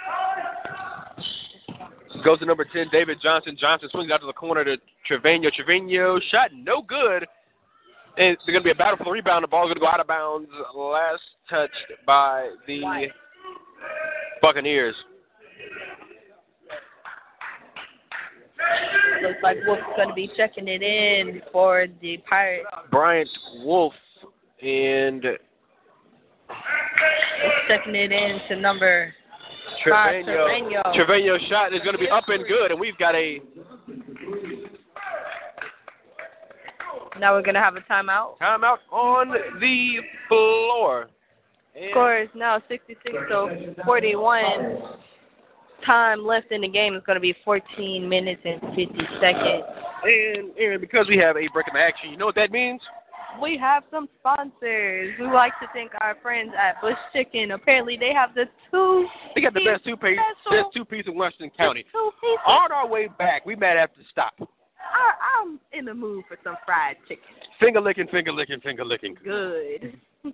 Goes to number 10, David Johnson. Johnson swings out to the corner to Trevino. Trevino shot no good. And it's going to be a battle for the rebound. The ball's going to go out of bounds. Last touched by the Buccaneers. Looks like Wolf's going to be checking it in for the Pirates. Bryant Wolf and Wolf's checking it in to number Trevino. Trevino. Shot is going to be up and good, and we've got a Now we're going to have a timeout. timeout on the floor. Score is now 66 to 41. Time left in the game is going to be 14 minutes and 50 seconds. And, and because we have a break in the action, you know what that means? We have some sponsors. We like to thank our friends at Bush Chicken. Apparently, they have the two. They got the best two piece, best two piece in Washington County. Two pieces. On our way back, we might have to stop. I, I'm in the mood for some fried chicken. Finger licking, finger licking, finger licking. Good. [laughs]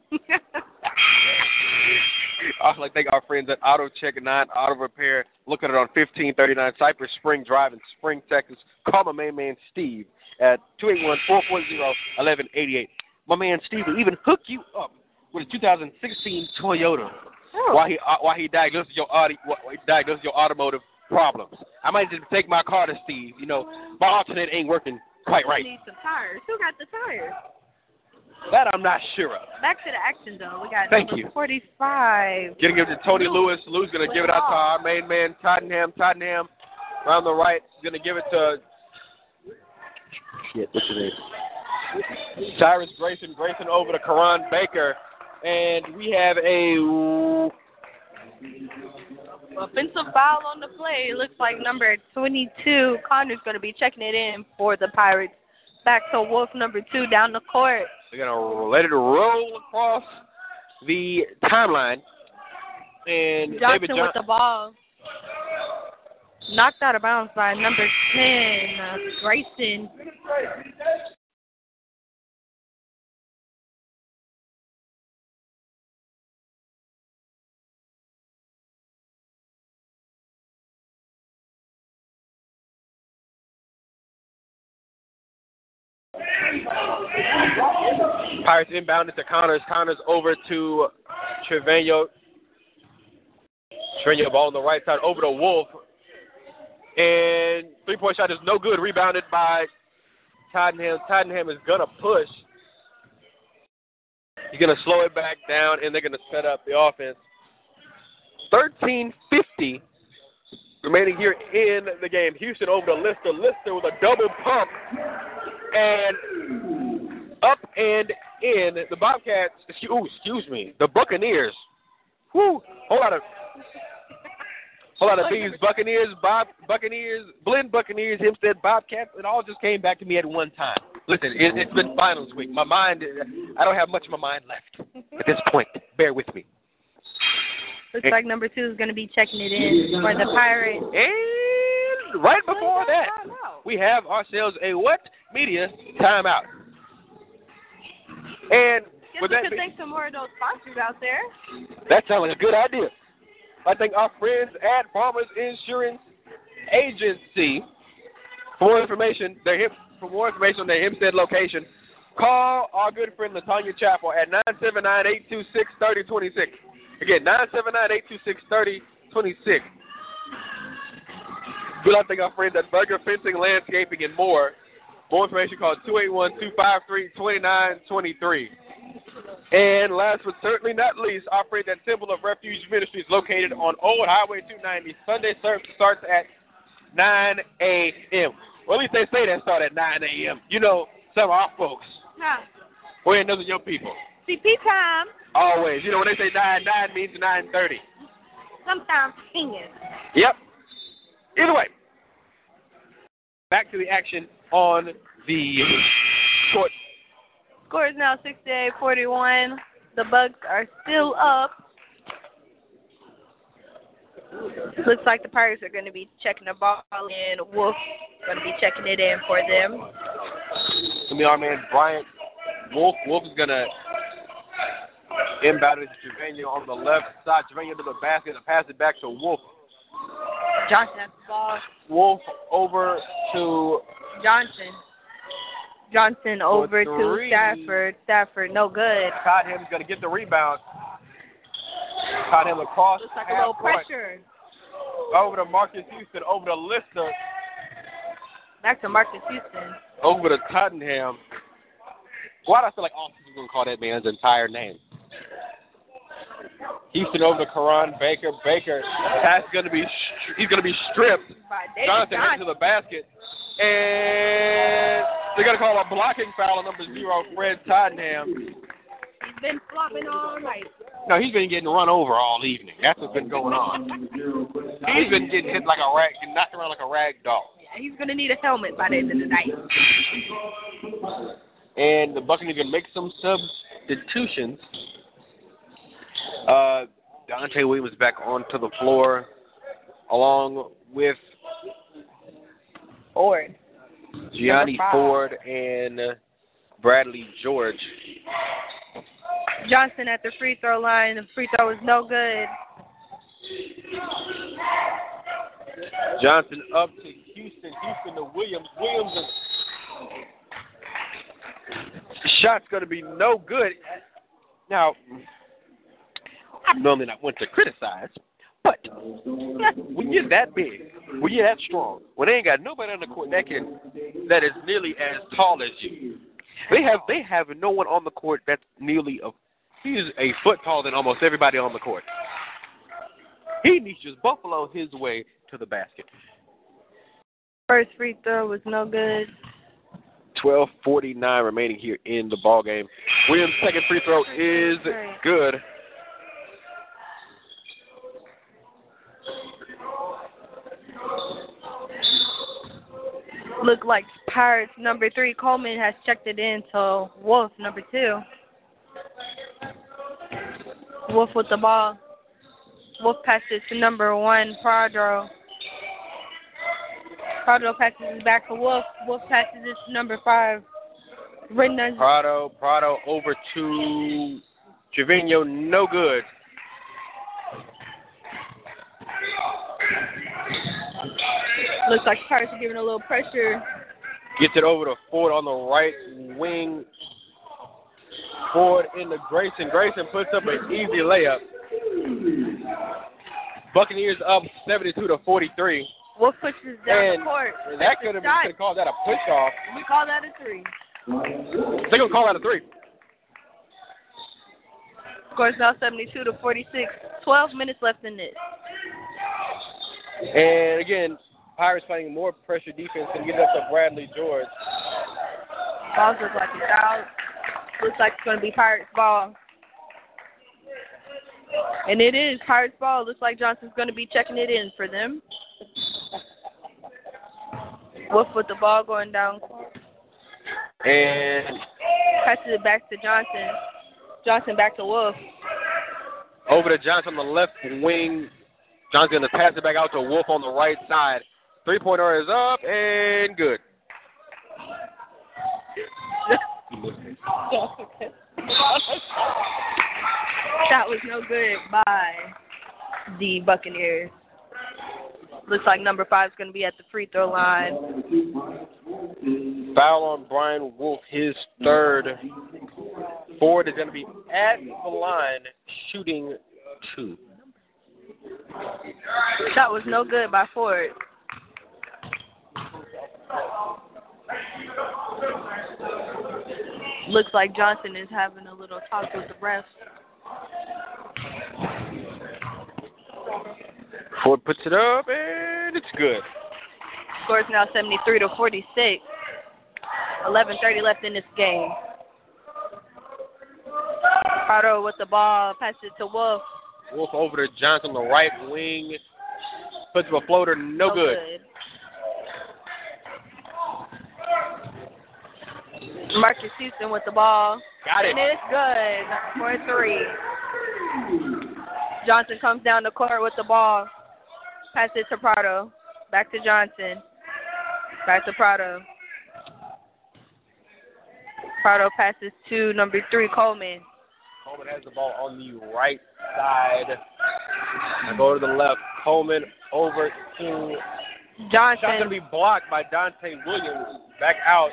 I'd like to thank our friends at Auto Check 9 Auto Repair. Look at it on 1539 Cypress Spring Drive in Spring, Texas. Call my main man Steve at 281-440-1188. My man Steve will even hook you up with a 2016 Toyota while he uh, while he diagnoses your audi- while he diagnoses your automotive problems. I might just take my car to Steve. You know, my alternate ain't working quite right. Need some tires. Who got the tires? That I'm not sure of. Back to the action, though. We got Thank you. 45. Gonna it to Tony Lewis. Lewis gonna give it out to our main man Tottenham. Tottenham around the right. Gonna give it to shit, what's his name? Cyrus Grayson, Grayson over to Karan Baker, and we have a Offensive foul on the play. It looks like number 22, Connor's going to be checking it in for the Pirates. Back to Wolf number two down the court. They're gonna let it roll across the timeline, and Johnson David John- with the ball. Knocked out of bounds by number 10, uh, Grayson. Pirates inbounded to Connors. Connors over to Trevino. Trevino ball on the right side over to Wolf. And three point shot is no good. Rebounded by Tottenham. Tottenham is going to push. He's going to slow it back down, and they're going to set up the offense. 13.50 remaining here in the game. Houston over to Lister. Lister with a double pump. And up and in. The Bobcats, excuse, ooh, excuse me, the Buccaneers. Whoo, whole lot of, whole lot of these Buccaneers, Bob Buccaneers, Blinn Buccaneers, Hempstead Bobcats. It all just came back to me at one time. Listen, it, it's been finals week. My mind, I don't have much of my mind left at this point. Bear with me. Looks like number two is going to be checking it in for the Pirates. And right before that, we have ourselves a what media timeout. And Guess with we that, could being- thank some more of those sponsors out there. that sounds like a good idea. I think our friends at Farmers Insurance Agency. For more information, their hip, for more information on their Hempstead location, call our good friend Latanya Chapel at 979-826-3026. Again, 979-826-3026. Good I think our friends at Burger Fencing, Landscaping, and more. More information call 281-253-2923. And last but certainly not least, our friends at Temple of Refuge Ministries located on Old Highway 290. Sunday service starts at 9 a.m. Well, at least they say that start at 9 a.m. You know, some of our folks. Huh. Well, and those are your people. CP time. Always. You know, when they say 9, 9 means 9.30. Sometimes 10. Yep. Either way, back to the action on the court. Score is now 68-41. The Bucks are still up. Looks like the Pirates are going to be checking the ball in. Wolf going to be checking it in for them. to be our man Bryant Wolf. Wolf is gonna inbound it to Trevino on the left side. Trevino to the basket and pass it back to Wolf. Johnson has the ball. Wolf over to Johnson. Johnson over to. Stafford. Stafford, no good. Tottenham's gonna get the rebound. Tottenham across Looks like a little pressure. Over to Marques Houston. Over to Lister. Back to Marques Houston. Over to Tottenham. Why do I feel like Austin's gonna call that man's entire name? Houston over to Karan Baker. Baker, that's gonna be stri- he's gonna be stripped. By David Johnson heads to the basket, and they're gonna call a blocking foul on number zero, Fred Tottenham. He's been flopping all night. No, he's been getting run over all evening. That's what's been going on. He's been getting hit like a rag, knocked around like a rag doll. Yeah, he's going to need a helmet by the end of the night. and the Buccaneers gonna make some substitutions. Uh, Dante Williams back onto the floor, along with Ford. Gianni Ford and Bradley George. Johnson at the free throw line. The free throw is no good. Johnson up to Houston. Houston to Williams. Williams. Is, shot's gonna be no good. Now, I'm normally not one to criticize, but when you're that big, when you're that strong, when they ain't got nobody on the court that can that is nearly as tall as you, they have they have no one on the court that's nearly a he's a foot taller than almost everybody on the court. He needs to just buffalo his way to the basket. First free throw was no good. 12:49 remaining here in the ball game. Williams' second free throw is good. Look like Pirates number three Coleman has checked it in to Wolf number two. Wolf with the ball. Wolf passes to number one Prado. Prado passes it back to Wolf. Wolf passes it to number five. Prado, Prado over to Trevino, no good. Looks like are giving a little pressure. Gets it over to Ford on the right wing. Ford into Grayson. Grayson puts up an easy layup. Buccaneers up 72 to 43. Wolf pushes down And the court. That could have been called that a push off. We call that a three. They're gonna call that a three. Scores now 72 to 46. 12 minutes left in this. And again, Pirates playing more pressure defense and get it up to Bradley George. Balls look like it's out. Looks like it's going to be Pirates ball. And it is Pirates ball. Looks like Johnson's going to be checking it in for them. Wolf with the ball going down. And Passes it back to Johnson. Johnson back to Wolf. over to Johnson on the left wing. Johnson gonna pass it back out to Wolf on the right side. Three pointer is up and good. That was no good by the Buccaneers. Looks like number five is going to be at the free throw line. Foul on Brian Wolf, his third. Ford is gonna be at the line shooting two. That was no good by Ford. Looks like Johnson is having a little talk with the refs. Ford puts it up and it's good. Scores now 73 to 46. 11:30 left in this game. Prado with the ball, passes it to Wolf. Wolf over to Johnson on the right wing. Puts up a floater, no, good. Marques Houston with the ball. Got it. And it's good for a three. Johnson comes down the court with the ball. Pass it to Prado. Back to Johnson. Back to Prado. Prado passes to number three, Coleman. Coleman has the ball on the right side. I go to the left. Coleman over to Shot's Johnson. gonna be blocked by Dante Williams. Back out.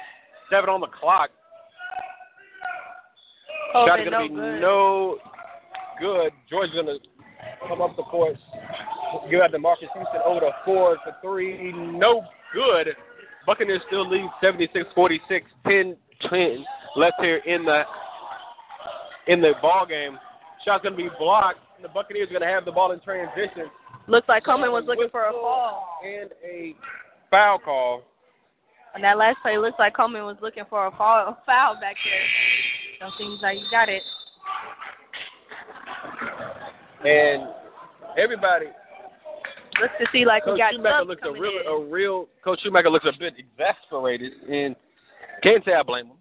Seven on the clock. Oh, Shot's Coleman, gonna no be good. no good. George's gonna come up the court. Give out to Marques Houston over to four for three. No good. Buccaneers still lead 76-46. 10 10 left here in the in the ball game. Shot's gonna be blocked. The Buccaneers are gonna have the ball in transition. Looks like Coleman was looking for a fall. and a foul call. On that last play, looks like Coleman was looking for a foul, a foul back there. So seems like he got it. And everybody, Looks to see like we got Schumacher looks a real, in. a real. Coach Schumacher looks a bit exasperated, and can't say I blame him.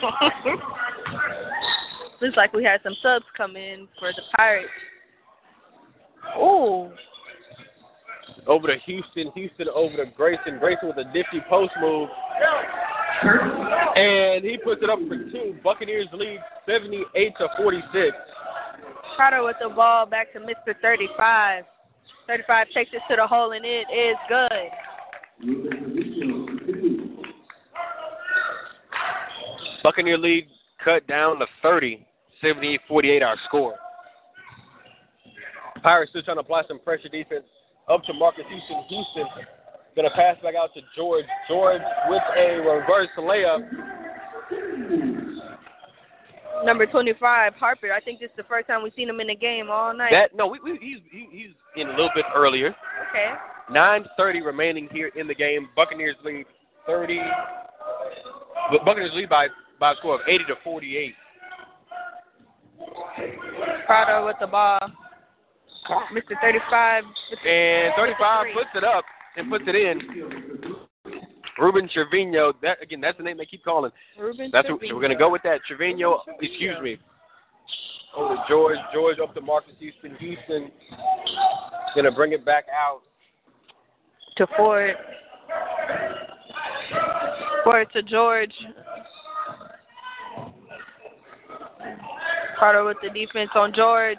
[laughs] Looks like we had some subs come in for the Pirates. Ooh, Over to Houston, Houston over to Grayson, Grayson with a nifty post move, and he puts it up for two. Buccaneers lead 78 to 46. Carter with the ball back to Mr. 35. 35 takes it to the hole and it is good. Buccaneer lead cut down to 30, 78-48 our score. Pirates still trying to apply some pressure defense up to Marques Houston. Houston gonna pass back out to George. George with a reverse layup. Number 25, Harper. I think this is the first time we've seen him in the game all night. That no, we, we, he's he, he's in a little bit earlier. okay. 9.30 remaining here in the game. Buccaneers lead 30. Buccaneers lead by, by a score of 80 to 48. Prado with the ball. Mr. 35. And 35 puts it up and puts it in. Ruben Trevino. That again, that's the name they keep calling. Ruben That's what, so we're gonna go with that. Trevino. Excuse me. Oh, Over to George. George up to Marques Houston. Houston gonna bring it back out. To Ford. Ford to George. Carter with the defense on George.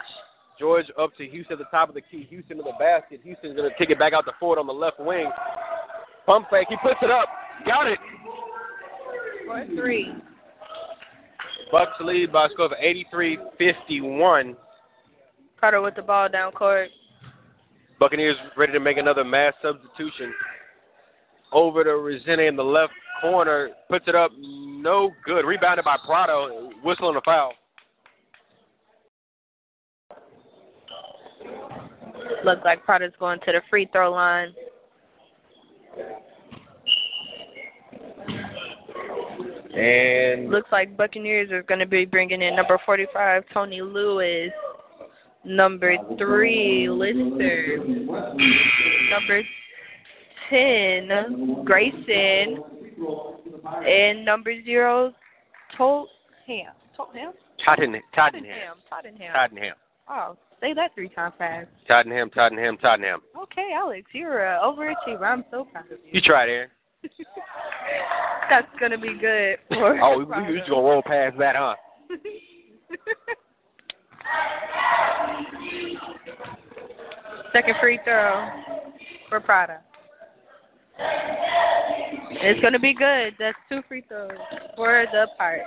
George up to Houston at the top of the key. Houston to the basket. Houston's gonna kick it back out to Ford on the left wing. Pump fake. He puts it up. Got it. For three. Bucks lead by a score of 83-51. Carter with the ball down court. Buccaneers ready to make another mass substitution. Over to Resende in the left corner. Puts it up. No good. Rebounded by Prado. Whistling the foul. Looks like Prado's going to the free throw line. And Looks like Buccaneers are going to be bringing in number 45, Tony Lewis. Number 3, Lister. Number 10, Grayson. And number 0, Tottenham. Tottenham? Tottenham. Tottenham. Tottenham. Tottenham. Oh, say that three times fast. Tottenham. Tottenham. Tottenham. Okay, Alex, you're an overachiever. I'm so proud of you. You try there. [laughs] That's gonna be good. For Oh, we, [laughs] we just gonna roll past that, huh? [laughs] Second free throw for Prado. It's gonna be good. That's two free throws for the part.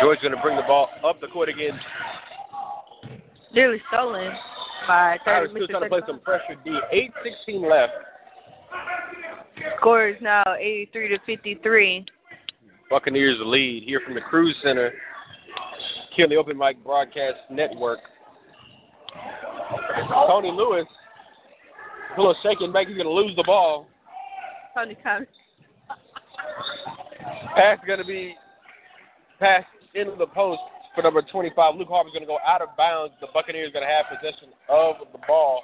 George gonna bring the ball up the court again. Nearly stolen by Tyler 30 still trying to play some pressure D. 8-16 left. Score is now 83 to 53. Buccaneers lead here from the Kruse Center. The Open Mic Broadcast Network. Tony Lewis, a little shaking back. He's going to lose the ball. Tony comes. Pass going to be passed into the post for number 25. Luke Harper's going to go out of bounds. The Buccaneers are going to have possession of the ball.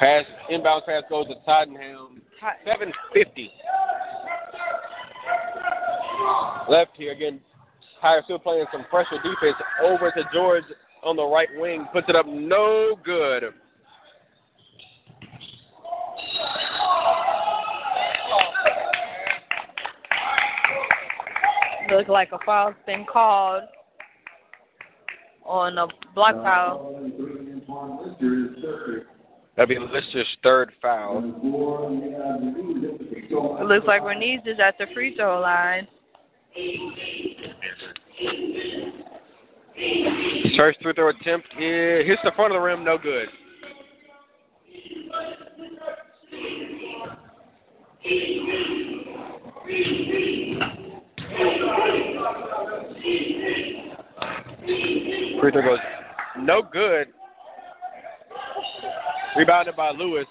Pass, inbound pass goes to Tottenham. 750. Left here again. Tyre still playing some pressure defense. Over to George on the right wing. Puts it up no good. Looks like a foul's been called on a block uh, foul. That'd be Lister's third foul. It looks like Reniz is at the free throw line. His first free throw attempt is, hits the front of the rim, no good. Free throw goes no good. Rebounded by Lewis.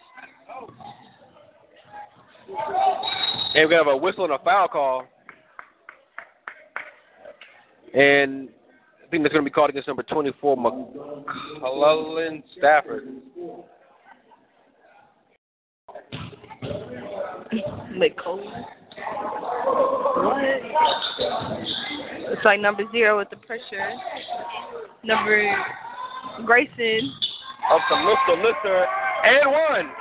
And we have a whistle and a foul call. And I think that's going to be called against number 24, McClellan Stafford. McCollum. What? It's like number zero with the pressure. Number Grayson. Up to Mr. Lister and one.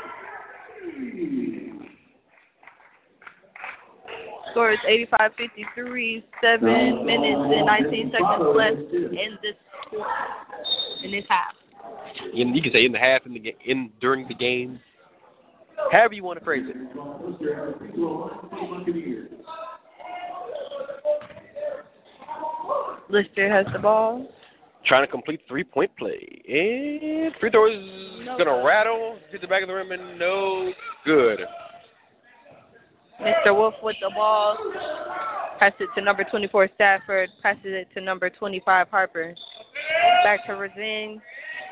Score is 85 53, 7 minutes and 19 seconds left in this in this half. In, you can say in the half, in the ga- in during the game, however you want to phrase it. Lister has the ball. Trying to complete three point play. And free throw is No going to rattle, hit the back of the rim, and no good. Mr. Wolf with the ball. Pass it to number 24 Stafford. Passes it to number 25 Harper. Back to Razin.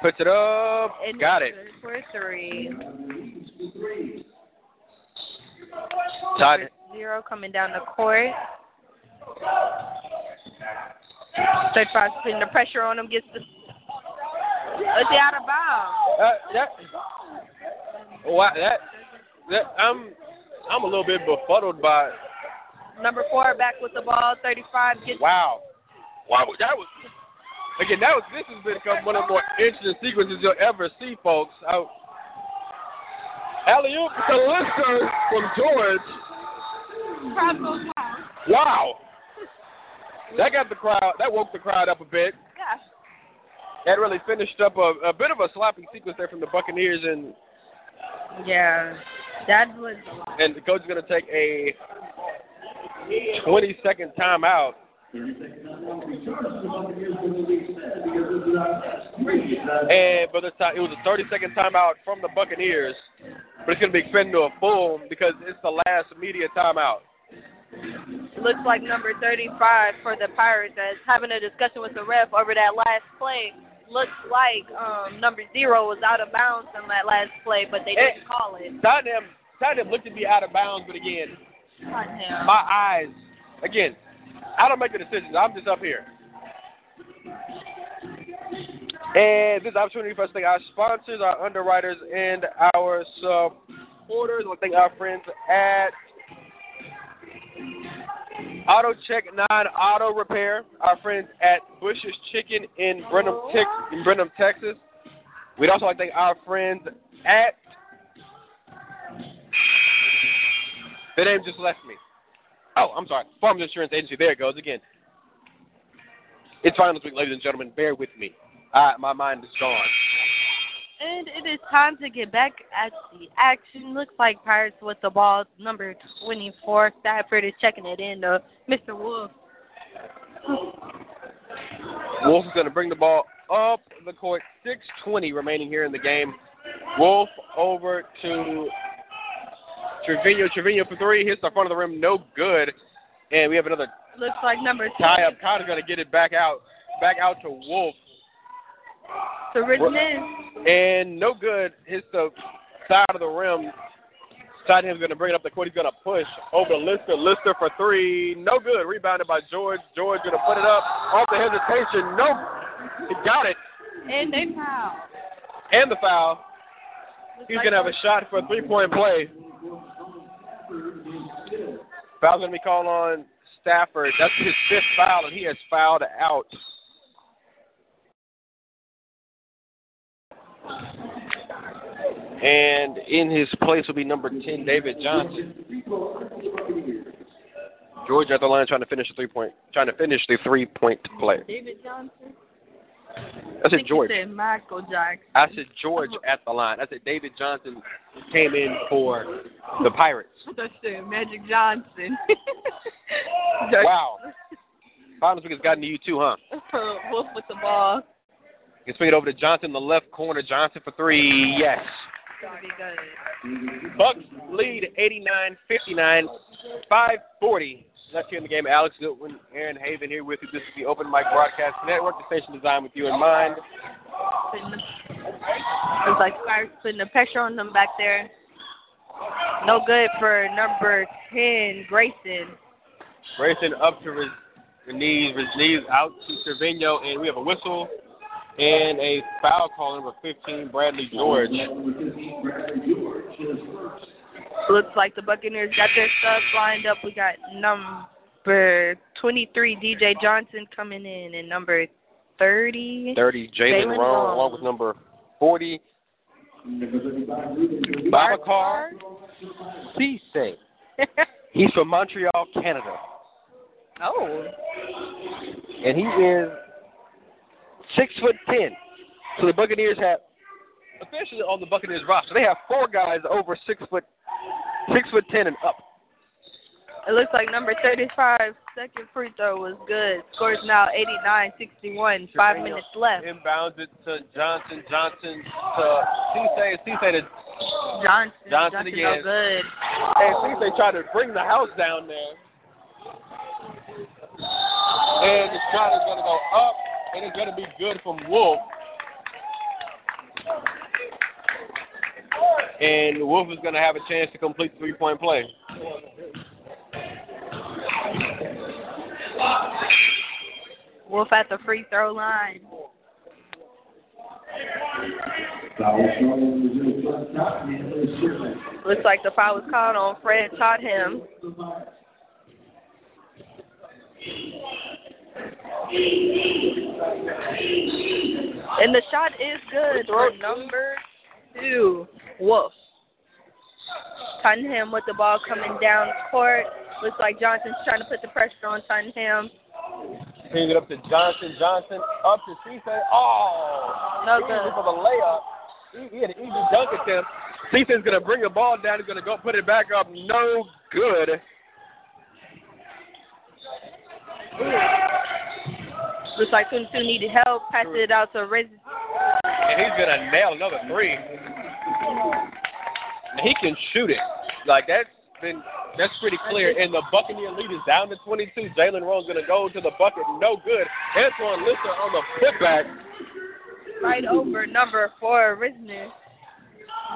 Puts it up. And Got it. For three. Number zero coming down the court. 35 putting the pressure on him. Gets the. Let's see out of bounds. Uh, that, wow, that, that, I'm, I'm a little bit befuddled by. Number four back with the ball. 35 gets. Wow, wow, that was. Again, that was. This has become one of the more interesting sequences you'll ever see, folks. I, alley oop Lister from George. Crowd goes wild. Wow, that got the crowd. That woke the crowd up a bit. Yeah. That really finished up a, a bit of a sloppy sequence there from the Buccaneers, and Yeah. That was and the coach is going to take a 20 second timeout. And but time it was a 30 second timeout from the Buccaneers, but it's going to be extended to a full because it's the last media timeout. Looks like number 35 for the Pirates is having a discussion with the ref over that last play. Looks like um, number zero was out of bounds on that last play, but they didn't call it. Tottenham, Tottenham looked to be out of bounds, but again, Tottenham. my eyes, again, I don't make the decisions. I'm just up here. And this opportunity for us to thank our sponsors, our underwriters, and our supporters. I want to thank our friends at Auto Check 9 Auto Repair, our friends at Bush's Chicken in Brenham, Tex- in Brenham, Texas. We'd also like to thank our friends at. The name just left me. Oh, I'm sorry. Farmers Insurance Agency. There it goes again. It's finals week, ladies and gentlemen. Bear with me. Uh, my mind is gone. And it is time to get back at the action. Looks like Pirates with the ball. Number 24, Stafford is checking it in to Mr. Wolf. Wolf is going to bring the ball up the court. 6:20 remaining here in the game. Wolf over to Trevino. Trevino for three. Hits the front of the rim. No good. And we have another Looks like number 10 tie up. Connor's going to get it back out. Back out to Wolf. And no good. Hits the side of the rim. Tottenham's going to bring it up the court. He's going to push over to Lister. Lister for three. No good. Rebounded by George. George going to put it up. Off the hesitation. Nope. He got it. And they foul. And the foul. He's going to have a shot for a three point play. Foul's going to be called on Stafford. That's his fifth foul, and he has fouled out. And in his place will be number 10, David Johnson. George at the line trying to finish the three point, trying to finish the three point play. David Johnson. I said George. said Michael Jackson. I said George at the line. I said David Johnson came in for the Pirates. I thought you said Magic Johnson. [laughs] Wow. Finals week has gotten to you too, huh? [laughs] Wolf with the ball. You can swing it over to Johnson in the left corner. Johnson for three. Yes. Gonna be good. Bucks lead 89-59, 540. Left here in the game. Alex Goodwin, Aaron Haven here with you. This is the Open Mic Broadcast Network, the station designed with you in mind. Putting the, it's like putting the pressure on them back there. No good for number 10, Grayson. Grayson up to his knees, his knees out to Cervino, and we have a whistle and a foul call number 15, Bradley George. Looks like the Buccaneers got their subs lined up. We got number 23, DJ Johnson, coming in, and number 30. 30, Jalen Jalen Rowe, Rowe. along with number 40, Babacar Cisse. [laughs] He's from Montreal, Canada. oh, and he is six foot ten. So the Buccaneers have officially on the Buccaneers roster, they have four guys over six foot six foot ten and up. it looks like number 35, second free throw was good. Scores now 89-61, five minutes left. Inbounds it to Johnson, Johnson to Cisse, Cisse to Johnson, Johnson Johnson again. no good. and Cisse tried to bring the house down there. And the shot is going to go up, and it's going to be good from Wolf. And Wolf is going to have a chance to complete the three-point play. Wolf at the free throw line. Looks like the foul was called on Fred Tottenham. And the shot is good for number two, Wolf. Tottenham with the ball coming down court. Looks like Johnson's trying to put the pressure on Tottenham. Bring it up to Johnson. Johnson up to Cisse. Oh, No easy good. for the layup. He, he had an easy dunk attempt. Cisse's going to bring the ball down. He's going to go put it back up. No good. Looks like Sun Tzu needed help. Passed it out to Riz. And he's going to nail another three. And he can shoot it. Like that's been that's pretty clear. And the Buccaneer lead is down to 22. Jalen Rose going to go to the bucket. No good. Antoine Lister on the putback. right over number four, Risner.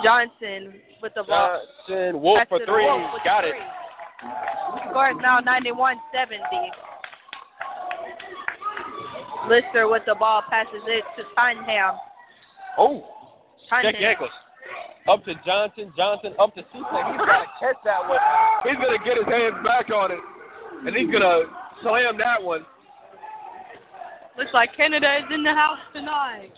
Johnson with the ball. Johnson Wolf for three. Wolf Got it. three. Score is now 91-70. Lister with the ball passes it to Tottenham. Oh. Check Tottenham. ankles. Up to Johnson. Johnson up to Cisse. He's to catch that one. He's going to get his hands back on it. And he's going to slam that one. Looks like Canada is in the house tonight.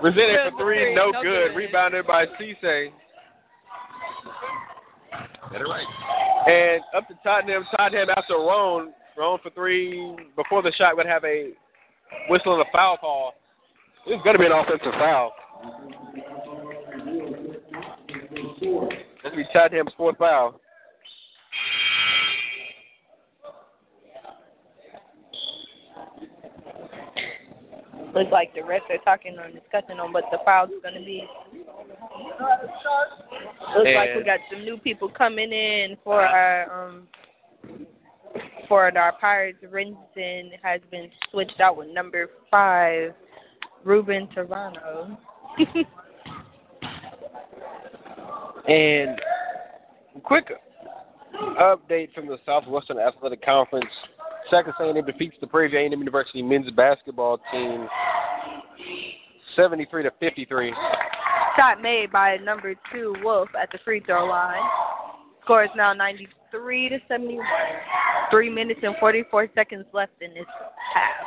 Presented for three. No, good. Rebounded by Cisse. Get it right. And up to Tottenham. Tottenham after Roan. Roan for three. Before the shot would have a whistle and a foul call. It's going to be an offensive foul. This will be Tottenham's fourth foul. Looks like the refs are talking or discussing on what the foul's going to be. Looks like we got some new people coming in for our um for our Pirates. Renson has been switched out with number five, Ruben Toronto. [laughs] And quick update from the Southwestern Athletic Conference. Texas A&M defeats the Prairie View A&M University men's basketball team 73 to 53. Shot made by number two Wolf at the free throw line. Score is now 93 to 71. Three minutes and 44 seconds left in this half.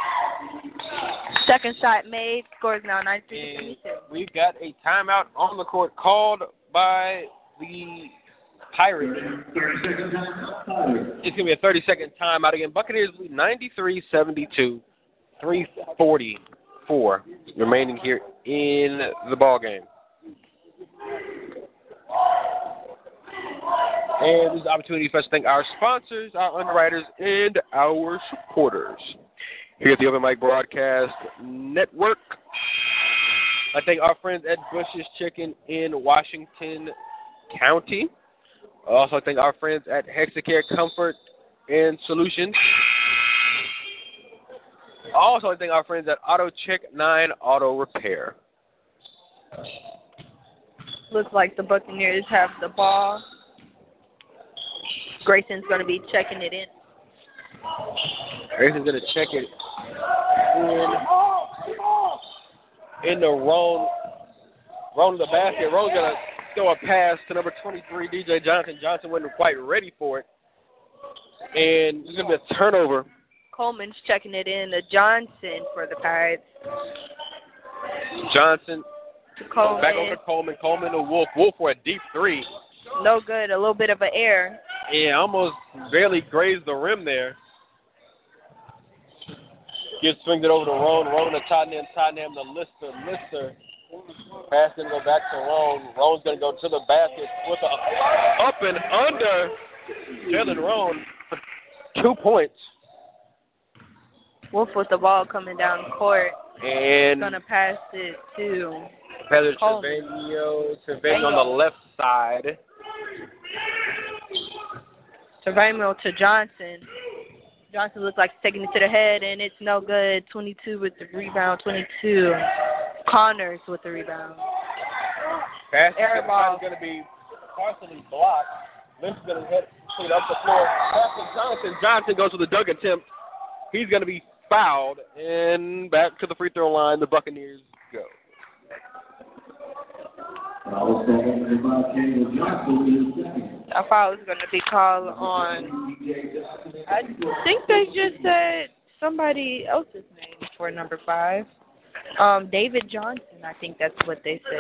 Second shot made. Score is now 93 to And 72. we got a timeout on the court called by the Pirates. It's going to be a 30 second timeout again. Buccaneers lead 93 72, 344 remaining here in the ball game. And this is an opportunity for us to thank our sponsors, our underwriters, and our supporters here at the Open Mic Broadcast Network. I thank our friends at Bush's Chicken in Washington County. I also thank our friends at Hexacare Comfort and Solutions. Also, I thank our friends at Auto Check 9 Auto Repair. Looks like the Buccaneers have the ball. Grayson's going to be checking it in. Grayson's going to check it in, in the wrong, wrong the basket. Rone's going to throw a pass to number 23, DJ Johnson. Johnson wasn't quite ready for it. And there's going to be a turnover. Coleman's checking it in to Johnson for the Pirates. Johnson To Coleman. back over to Coleman. Coleman to Wolf. Wolf for a deep three. No good. A little bit of an error. Yeah, almost barely grazed the rim there. Gives swings it over to Roan. Roan to Tottenham. Tottenham to Lister. Lister. Pass to go back to Roan. Roan's going to go to the basket with a up and under. Jalen Roan two points. Wolf with the ball coming down court. And Gonna pass it to Pedro Coleman. Trevino. Trevino on the left side. Trevino to Johnson. Johnson looks like he's taking it to the head, and it's no good. 22 with the rebound. 22. Connors with the rebound. Pass Air ball. is going to be partially blocked. Lynch is going to hit it up the floor. Pass to Johnson. Johnson goes to the dunk attempt. He's going to be fouled, and back to the free throw line. The Buccaneers go. I thought it was going to be called on. I think they just said somebody else's name for number five. Um, David Johnson. I think that's what they said.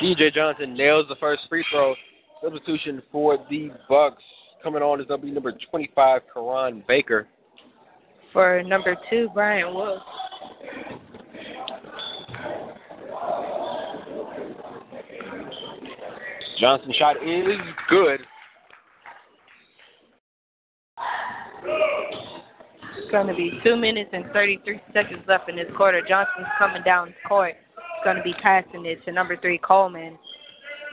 DJ Johnson nails the first free throw. Substitution for the Bucks. Coming on is going to be number 25, Karan Baker. For number two, Brian Wolf. Johnson shot is good. It's going to be two minutes and 33 seconds left in this quarter. Johnson's coming down court. He's going to be passing it to number three, Coleman.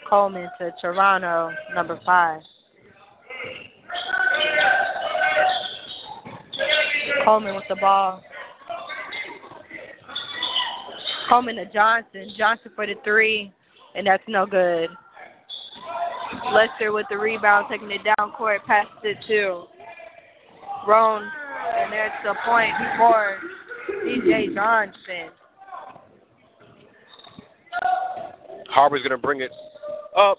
Coleman to Toronto, number five. Coleman with the ball. Coleman to Johnson. Johnson for the three, and that's no good. Lester with the rebound, taking it down court, passes it to Roan, and there's the point for DJ Johnson. Harper's going to bring it up.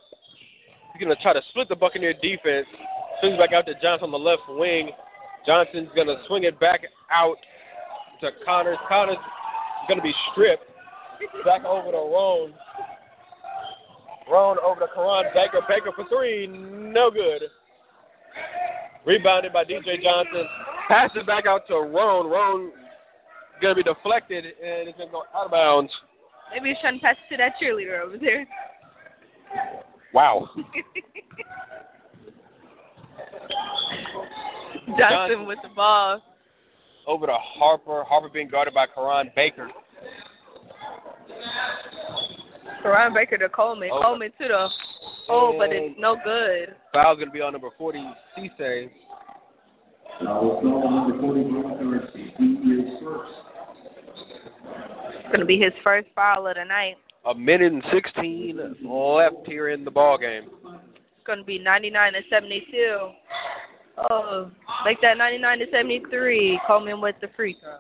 He's to try to split the Buccaneer defense. Swings back out to Johnson on the left wing. Johnson's to swing it back out to Connors. Connors is to be stripped. Back over to Roan. Roan over to Karan Baker. Baker for three. No good. Rebounded by DJ Johnson. Passes back out to Roan. Roan going to be deflected and it's going to go out of bounds. Maybe he's trying to pass it to that cheerleader over there. Wow. Johnson [laughs] Johnson. with the ball. over to Harper. Harper being guarded by Karan Baker. Karan Baker to Coleman. Oh. Coleman to the oh, but it's no good. Foul's going to be on number 40, Cisse. It's going to be his first foul of the night. A minute and 16 left here in the ball game. It's going to be 99 to 72. Oh, make that 99 to 73. Coleman with the free throw.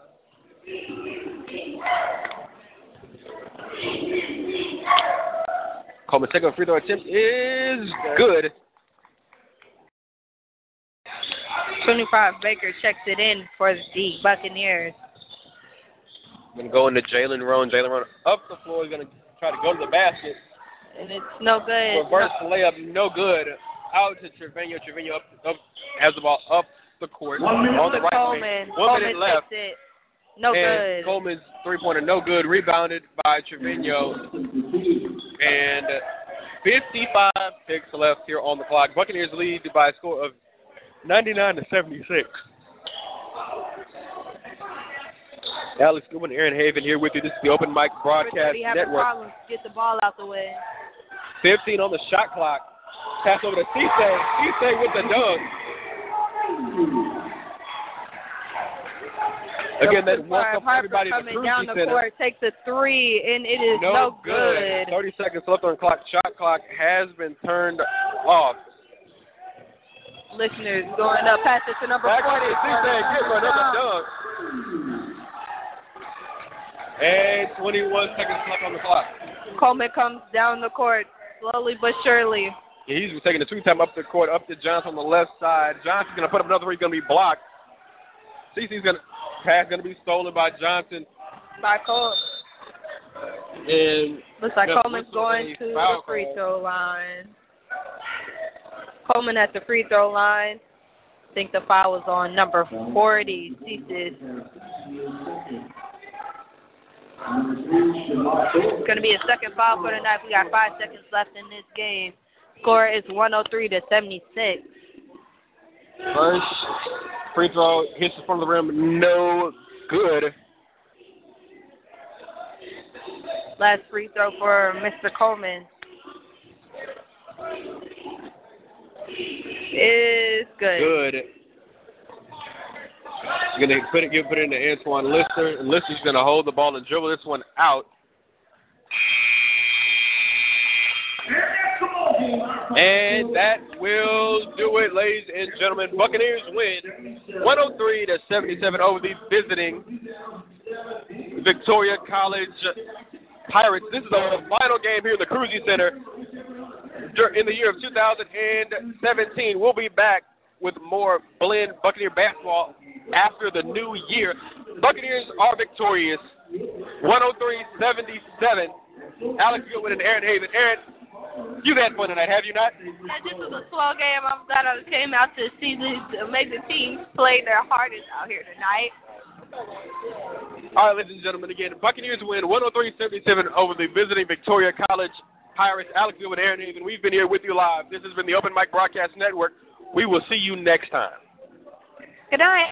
Coleman's second free throw attempt is good. 25 Baker checks it in for the Buccaneers. Going to go into Jalen Roan. Jalen Roan up the floor. He's going to try to go to the basket. And it's no good. Reverse layup, no good. Out to Trevino. Trevino up, up, has the ball up the court on the right Coleman. wing. One Coleman minute left. takes it. No and good. Coleman's three pointer, no good. Rebounded by Trevino. And 55 ticks left here on the clock. Buccaneers lead by a score of 99 to 76. Alex Goodwin, Aaron Haven here with you. This is the Open Mic Broadcast Network. problems. Get the ball out the way. 15 on the shot clock. Pass over to Cisse. Cisse with the dunk. Again, that Number welcome five, everybody to the coming down the Center. court takes a three, and it is No, no, good. 30 seconds left on the clock. Shot clock has been turned off. Listeners going up, pass it to number Back 40. to Cisse again for another dunk. And 21 seconds left on the clock. Coleman comes down the court slowly but surely. He's taking the two time up the court, up to Johnson on the left side. Johnson's going to put up another three, going to be blocked. Cisse's going to pass, going to be stolen by Johnson. By Cole. And Looks like Coleman's going to the free throw line. Coleman at the free throw line. I think the foul was on number 40, Cisse. It's going to be a second foul for the night. We got five seconds left in this game. Score is 103 to 76. First free throw hits the front of the rim, no good. Last free throw for Mr. Coleman. It's good. Good. Gonna put it, give it into Antoine Lister, and Lister's gonna hold the ball and dribble this one out. And that will do it, ladies and gentlemen. Buccaneers win 103 to 77 over the visiting Victoria College Pirates. This is the final game here in the Kruse Center in the year of 2017. We'll be back with more Blinn Buccaneer basketball after the new year. Buccaneers are victorious 103 77. Alex Goodwin and Aaron Haven. Aaron, You've had fun tonight, have you not? This was a slow game. I'm glad I came out to see these amazing teams play their hardest out here tonight. All right, ladies and gentlemen, again, Buccaneers win 103-77 over the visiting Victoria College Pirates. Alex Goodwin, Aaron Haven. We've been here with you live. This has been the Open Mic Broadcast Network. We will see you next time. Good night.